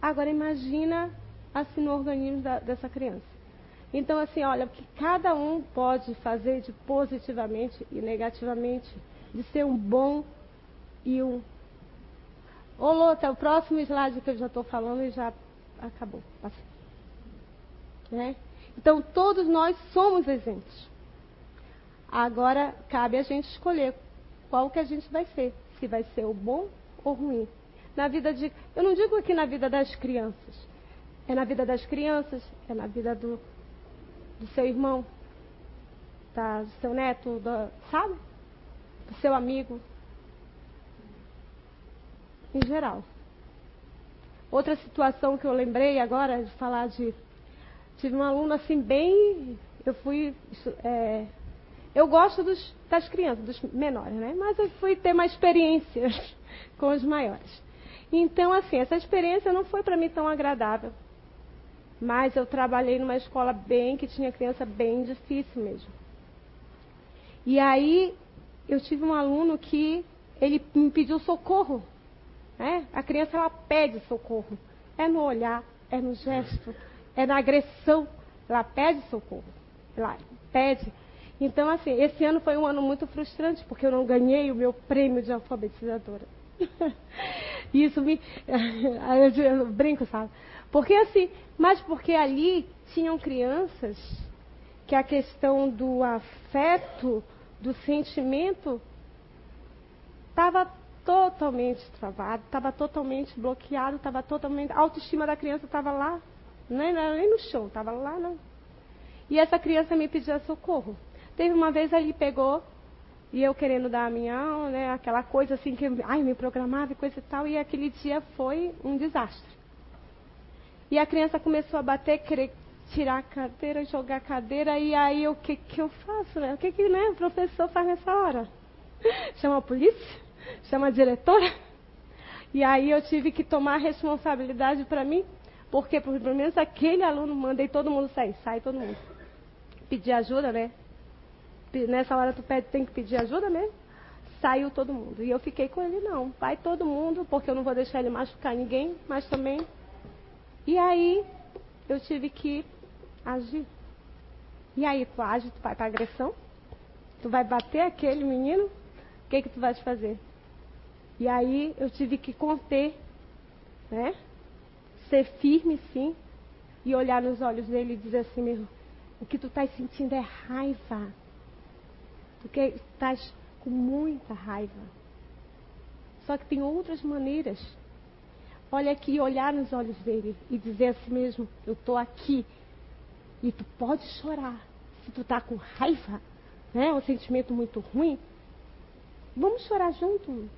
Agora imagina assim no organismo da, dessa criança. Então assim, olha, o que cada um pode fazer de positivamente e negativamente, de ser um bom e um. Ô Lota, o próximo slide que eu já estou falando e já acabou. Né? Então todos nós somos exemplos. Agora cabe a gente escolher qual que a gente vai ser, se vai ser o bom ou ruim. Na vida de, eu não digo aqui na vida das crianças, é na vida das crianças, é na vida do, do seu irmão, do seu neto, do, sabe? Do seu amigo. Em geral. Outra situação que eu lembrei agora de falar de. Tive um aluno assim bem. Eu fui é, Eu gosto dos, das crianças, dos menores, né? Mas eu fui ter uma experiência (laughs) com os maiores. Então, assim, essa experiência não foi para mim tão agradável. Mas eu trabalhei numa escola bem, que tinha criança bem difícil mesmo. E aí, eu tive um aluno que ele me pediu socorro. Né? A criança, ela pede socorro. É no olhar, é no gesto, é na agressão. Ela pede socorro. Ela pede. Então, assim, esse ano foi um ano muito frustrante, porque eu não ganhei o meu prêmio de alfabetizadora. (laughs) Isso me. (laughs) eu brinco, sabe? Porque assim, mas porque ali tinham crianças que a questão do afeto, do sentimento, estava totalmente travado, estava totalmente bloqueado, estava totalmente. A autoestima da criança estava lá, nem, nem no chão, estava lá, não. E essa criança me pedia socorro. Teve uma vez ele pegou e eu querendo dar a minha aula, né, aquela coisa assim que ai, me programava e coisa e tal, e aquele dia foi um desastre. E a criança começou a bater, querer tirar a cadeira, jogar a cadeira, e aí o que, que eu faço, né? O que, que né, o professor faz nessa hora? (laughs) Chama a polícia? Chama a diretora? E aí eu tive que tomar responsabilidade para mim, porque pelo menos aquele aluno mandei todo mundo sair, sai todo mundo. Pedir ajuda, né? Nessa hora tu pede, tem que pedir ajuda mesmo? Saiu todo mundo. E eu fiquei com ele, não. Vai todo mundo, porque eu não vou deixar ele machucar ninguém, mas também. E aí eu tive que agir. E aí tu age, tu vai para agressão? Tu vai bater aquele menino? O que que tu vai fazer? E aí eu tive que conter, né? Ser firme sim e olhar nos olhos dele e dizer assim mesmo, o que tu estás sentindo é raiva porque estás com muita raiva. Só que tem outras maneiras. Olha aqui, olhar nos olhos dele e dizer a si mesmo: Eu estou aqui. E tu pode chorar. Se tu está com raiva, né, um sentimento muito ruim, vamos chorar junto.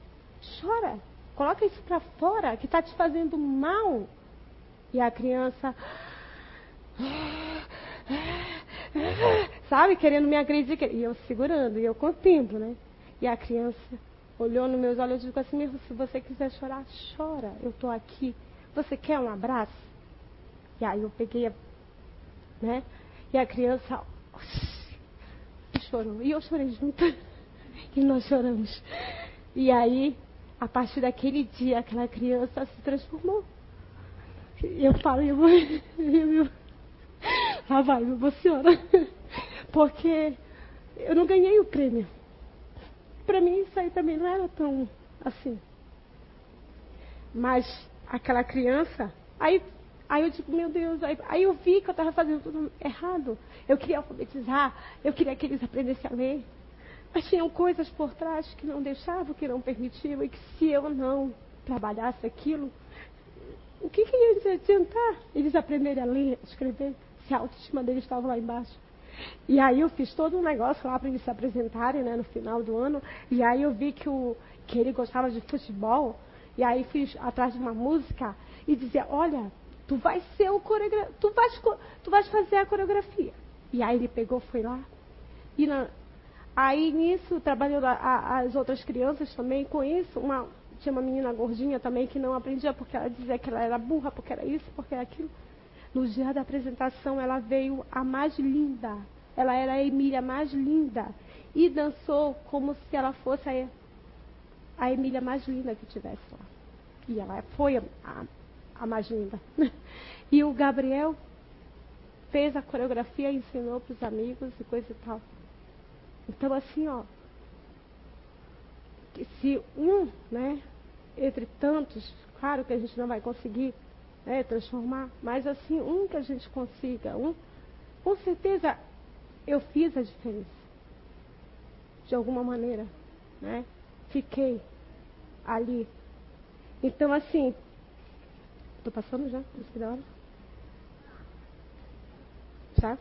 Chora. Coloca isso para fora, que está te fazendo mal. E a criança. (gasps) sabe, querendo me agredir. E eu segurando, e eu contendo, né? E a criança olhou nos meus olhos e disse assim: mesmo se você quiser chorar, chora, eu estou aqui. Você quer um abraço? E aí eu peguei, a, né? E a criança chorou. E eu chorei junto. (laughs) E nós choramos. E aí, a partir daquele dia, aquela criança se transformou. Eu falo, eu, eu, ah, vai, me emociona. (laughs) Porque eu não ganhei o prêmio. Para mim, isso aí também não era tão assim. Mas aquela criança, aí, aí eu digo, meu Deus, aí, aí eu vi que eu estava fazendo tudo errado. Eu queria alfabetizar, eu queria que eles aprendessem a ler. Mas tinham coisas por trás que não deixavam, que não permitiam, e que se eu não trabalhasse aquilo, o que, que ia adiantar eles aprenderem a ler, a escrever? Que a autoestima deles estava lá embaixo. E aí eu fiz todo um negócio lá para eles se apresentarem, né, no final do ano. E aí eu vi que, o, que ele gostava de futebol. E aí fiz atrás de uma música e dizia, olha, tu vais ser o coreografia, tu vais, tu vais fazer a coreografia. E aí ele pegou, foi lá. E na, aí nisso, trabalhando a, a, as outras crianças também com isso, uma, tinha uma menina gordinha também que não aprendia porque ela dizia que ela era burra, porque era isso, porque era aquilo. No dia da apresentação, ela veio a mais linda. Ela era a Emília mais linda. E dançou como se ela fosse a, a Emília mais linda que tivesse lá. E ela foi a, a, a mais linda. (laughs) e o Gabriel fez a coreografia, ensinou para os amigos e coisa e tal. Então, assim, ó, se um, né, entre tantos, claro que a gente não vai conseguir né, transformar, mas assim, um que a gente consiga, um, com certeza eu fiz a diferença. De alguma maneira, né? Fiquei ali. Então assim, tô passando já? Isso da hora? Já?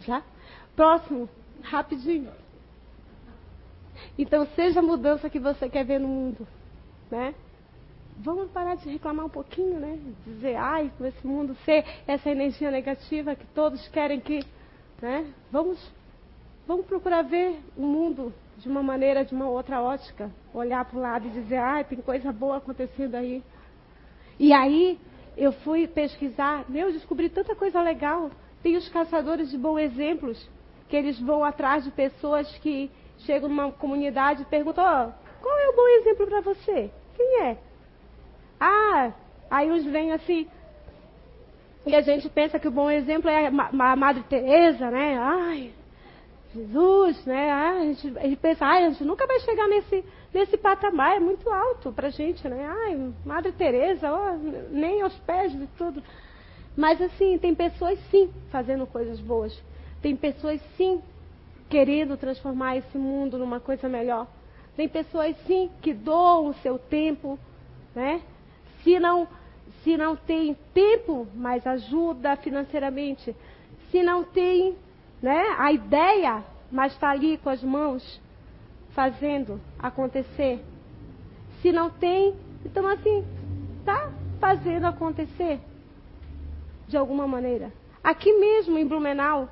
Já? Próximo, rapidinho. Então seja a mudança que você quer ver no mundo, né? Vamos parar de reclamar um pouquinho, né? Dizer, ai, com esse mundo ser essa energia negativa que todos querem que Né? Vamos, vamos procurar ver o mundo de uma maneira, de uma outra ótica. Olhar para o lado e dizer, ah, tem coisa boa acontecendo aí. E aí eu fui pesquisar, meu, descobri tanta coisa legal. Tem os caçadores de bons exemplos, que eles vão atrás de pessoas que chegam numa comunidade e perguntam, oh, qual é o bom exemplo para você? Quem é? Ah, aí uns vêm assim, e a gente pensa que o bom exemplo é a Madre Teresa, né? Ai, Jesus, né? Ah, a, gente, a gente pensa, ai, a gente nunca vai chegar nesse, nesse patamar, é muito alto pra gente, né? Ai, Madre Teresa, oh, nem aos pés de tudo. Mas assim, tem pessoas sim fazendo coisas boas. Tem pessoas sim querendo transformar esse mundo numa coisa melhor. Tem pessoas sim que doam o seu tempo, né? Se não se não tem tempo, mas ajuda financeiramente. Se não tem né, a ideia, mas está ali com as mãos fazendo acontecer. Se não tem, então assim, está fazendo acontecer de alguma maneira. Aqui mesmo em Blumenau,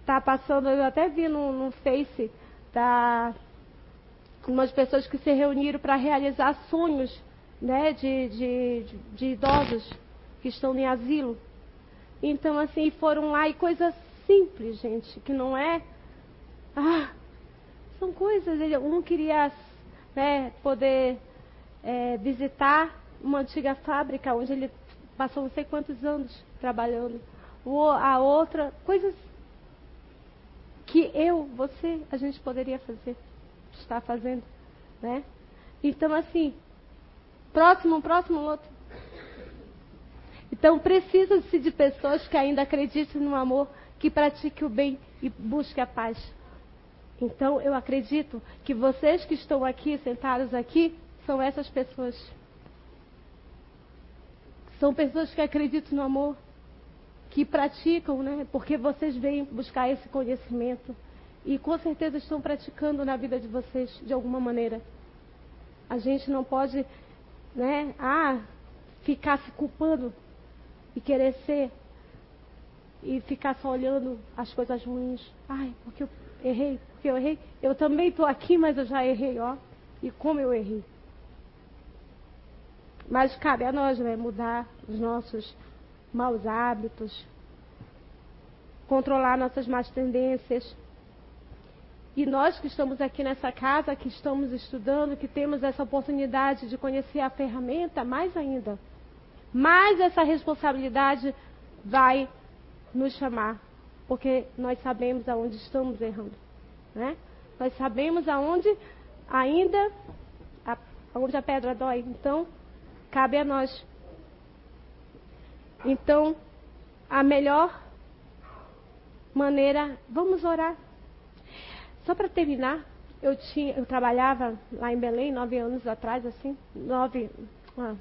está passando, eu até vi no, no Face, tá, umas pessoas que se reuniram para realizar sonhos né, de, de, de, idosos que estão em asilo. Então, assim, foram lá e coisas simples, gente, que não é. Ah, são coisas. Um queria né, poder é, visitar uma antiga fábrica onde ele passou não sei quantos anos trabalhando. A outra, coisas que eu, você, a gente poderia fazer, está fazendo, né? Então, assim, Próximo, próximo, outro. Então precisa-se de pessoas que ainda acreditem no amor, que pratiquem o bem e busquem a paz. Então eu acredito que vocês que estão aqui, sentados aqui, são essas pessoas. São pessoas que acreditam no amor, que praticam, né? Porque vocês vêm buscar esse conhecimento. E com certeza estão praticando na vida de vocês de alguma maneira. A gente não pode né? Ah, ficar se culpando e querer ser e ficar só olhando as coisas ruins. Ai, porque eu errei, porque eu errei. Eu também estou aqui, mas eu já errei, ó. E como eu errei. Mas cabe a nós, né, mudar os nossos maus hábitos, controlar nossas más tendências e nós que estamos aqui nessa casa, que estamos estudando, que temos essa oportunidade de conhecer a ferramenta, mais ainda, mais essa responsabilidade vai nos chamar, porque nós sabemos aonde estamos errando, né? Nós sabemos aonde ainda a, aonde a pedra dói. Então, cabe a nós. Então, a melhor maneira, vamos orar. Só para terminar, eu, tinha, eu trabalhava lá em Belém, nove anos atrás, assim, nove, ah,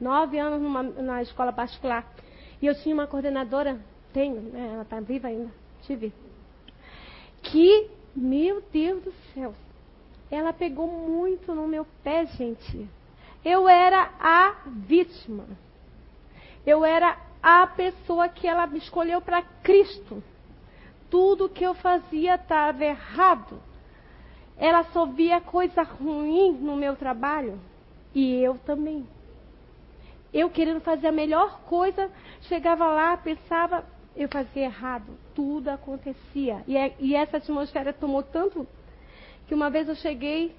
nove anos numa, na escola particular. E eu tinha uma coordenadora, tenho, né, ela está viva ainda, tive, que, meu Deus do céu, ela pegou muito no meu pé, gente. Eu era a vítima. Eu era a pessoa que ela me escolheu para Cristo tudo que eu fazia estava errado. Ela só via coisa ruim no meu trabalho e eu também. Eu querendo fazer a melhor coisa, chegava lá, pensava, eu fazia errado. Tudo acontecia. E, é, e essa atmosfera tomou tanto que uma vez eu cheguei,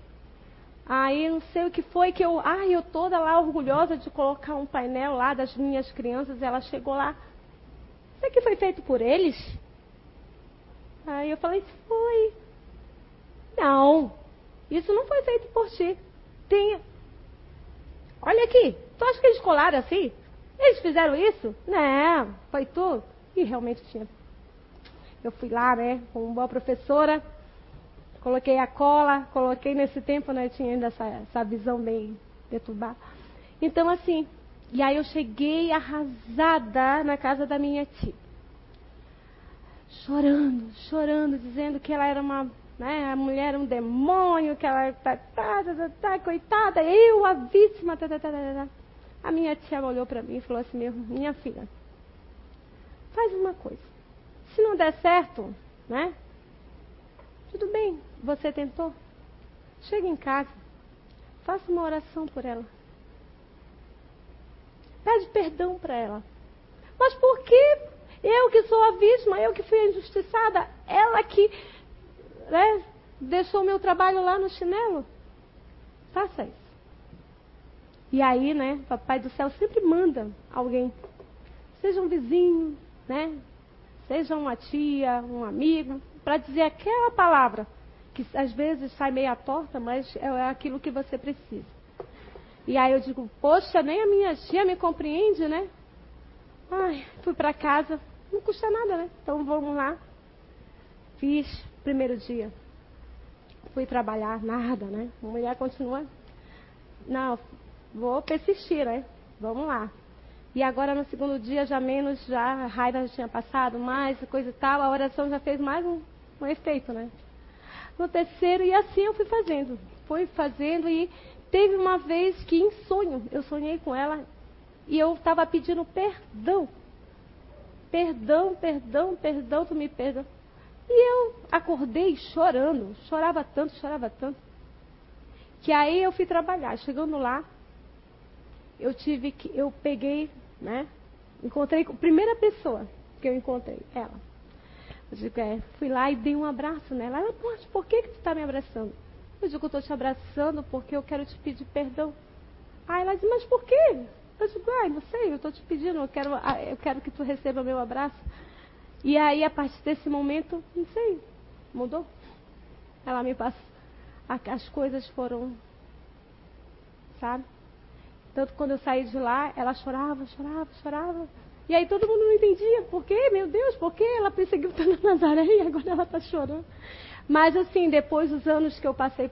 aí não sei o que foi que eu, ai, eu toda lá orgulhosa de colocar um painel lá das minhas crianças, ela chegou lá. Isso aqui foi feito por eles? Aí eu falei, foi. Não, isso não foi feito por ti. Tem. Olha aqui, tu acha que eles colaram assim? Eles fizeram isso? Não, foi tu. E realmente tinha. Eu fui lá, né, com uma boa professora, coloquei a cola, coloquei nesse tempo, né, tinha ainda essa, essa visão bem deturbada. Então, assim, e aí eu cheguei arrasada na casa da minha tia chorando, chorando, dizendo que ela era uma, né, a mulher era um demônio, que ela tá, tá, tá, tá, tá coitada, eu a vítima, tá, tá, tá, tá, tá. A minha tia olhou para mim e falou assim, minha filha, faz uma coisa. Se não der certo, né? Tudo bem, você tentou. Chega em casa, faça uma oração por ela. Pede perdão para ela. Mas por que eu que sou a vítima, eu que fui a injustiçada, ela que né, deixou meu trabalho lá no chinelo? Faça isso. E aí, né, Papai do Céu sempre manda alguém, seja um vizinho, né, seja uma tia, um amigo, para dizer aquela palavra que às vezes sai meia torta, mas é, aquilo que você precisa. E aí eu digo, poxa, nem a minha tia me compreende, né? Ai, fui para casa, não custa nada, né? Então vamos lá. Fiz primeiro dia. Fui trabalhar, nada, né? A mulher continua. Não, vou persistir, né? Vamos lá. E agora no segundo dia já menos, já a raiva já tinha passado, mais coisa e tal, a oração já fez mais um, um efeito, né? No terceiro, e assim eu fui fazendo. Fui fazendo e teve uma vez que em sonho eu sonhei com ela e eu estava pedindo perdão. Perdão, perdão, perdão, tu me perdoa. E eu acordei chorando, chorava tanto, chorava tanto. Que aí eu fui trabalhar. Chegando lá, eu tive que, eu peguei, né? Encontrei a primeira pessoa que eu encontrei, ela. Eu digo, é, fui lá e dei um abraço nela. Ela, poxa, por que, que tu está me abraçando? Eu digo, eu estou te abraçando porque eu quero te pedir perdão. Aí ela diz, mas por quê? Eu digo, ai, não sei, eu estou te pedindo, eu quero, ah, eu quero que tu receba meu abraço. E aí, a partir desse momento, não sei, mudou. Ela me passou. As coisas foram, sabe? Tanto quando eu saí de lá, ela chorava, chorava, chorava. E aí todo mundo não entendia. Por quê? Meu Deus, por que ela perseguiu (laughs) tanto Nazaré e agora ela está chorando? Mas assim, depois dos anos que eu passei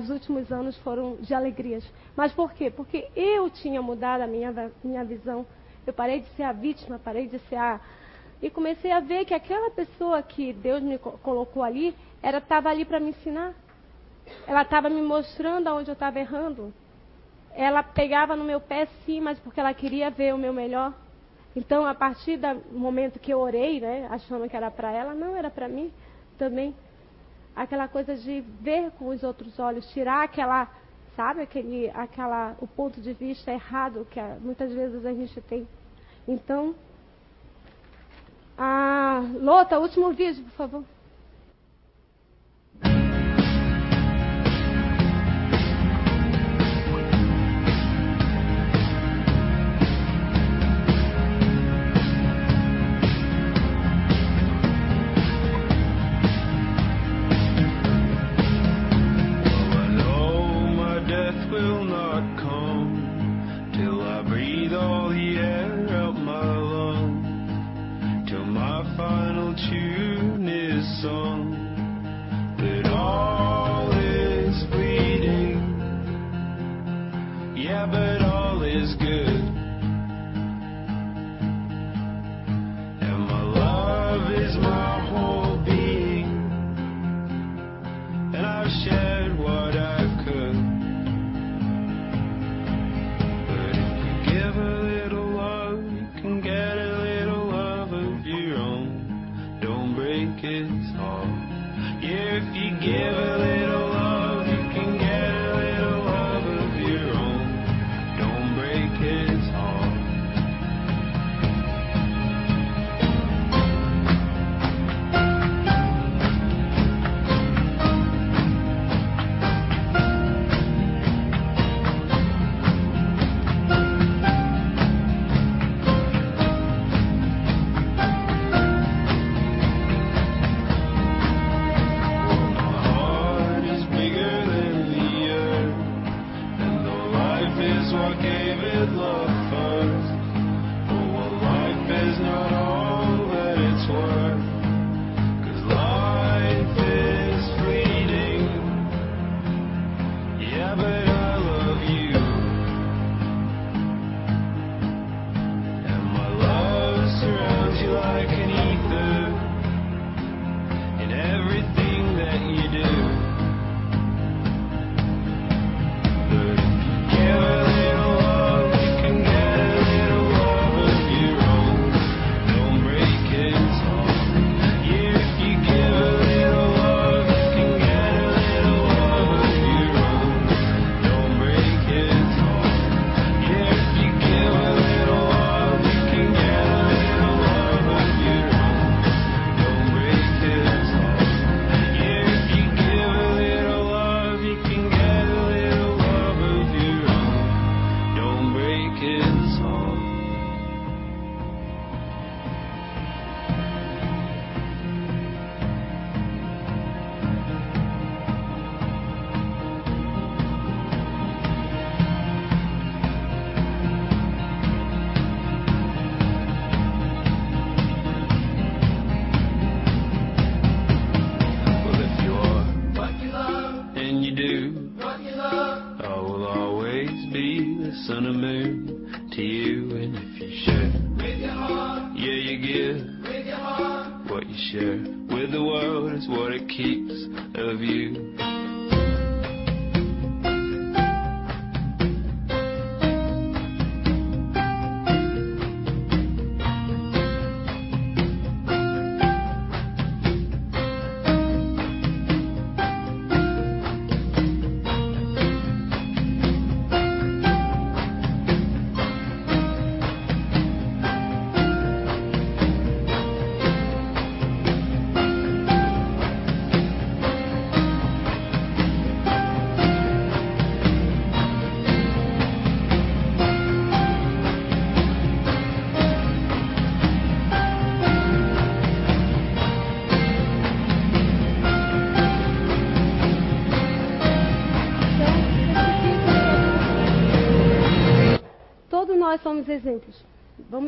os últimos anos foram de alegrias. Mas por quê? Porque eu tinha mudado a minha, minha visão. Eu parei de ser a vítima, parei de ser a. E comecei a ver que aquela pessoa que Deus me colocou ali, ela estava ali para me ensinar. Ela estava me mostrando aonde eu estava errando. Ela pegava no meu pé sim, mas porque ela queria ver o meu melhor. Então, a partir do momento que eu orei, né, achando que era para ela, não era para mim também aquela coisa de ver com os outros olhos, tirar aquela, sabe, aquele, aquela, o ponto de vista errado que muitas vezes a gente tem. Então, a Lota, último vídeo, por favor.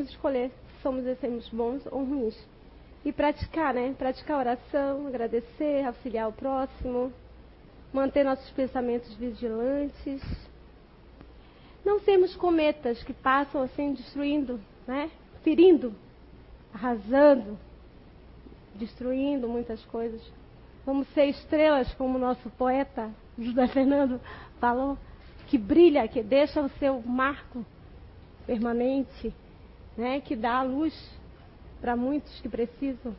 Vamos escolher se somos exemplos bons ou ruins. E praticar, né? Praticar oração, agradecer, auxiliar o próximo, manter nossos pensamentos vigilantes. Não sermos cometas que passam assim destruindo, né? Ferindo, arrasando, destruindo muitas coisas. Vamos ser estrelas, como o nosso poeta José (laughs) Fernando falou, que brilha, que deixa o seu marco permanente, né, que dá a luz para muitos que precisam.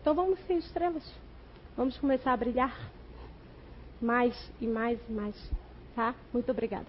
Então vamos ser estrelas. Vamos começar a brilhar mais e mais e mais, tá? Muito obrigada.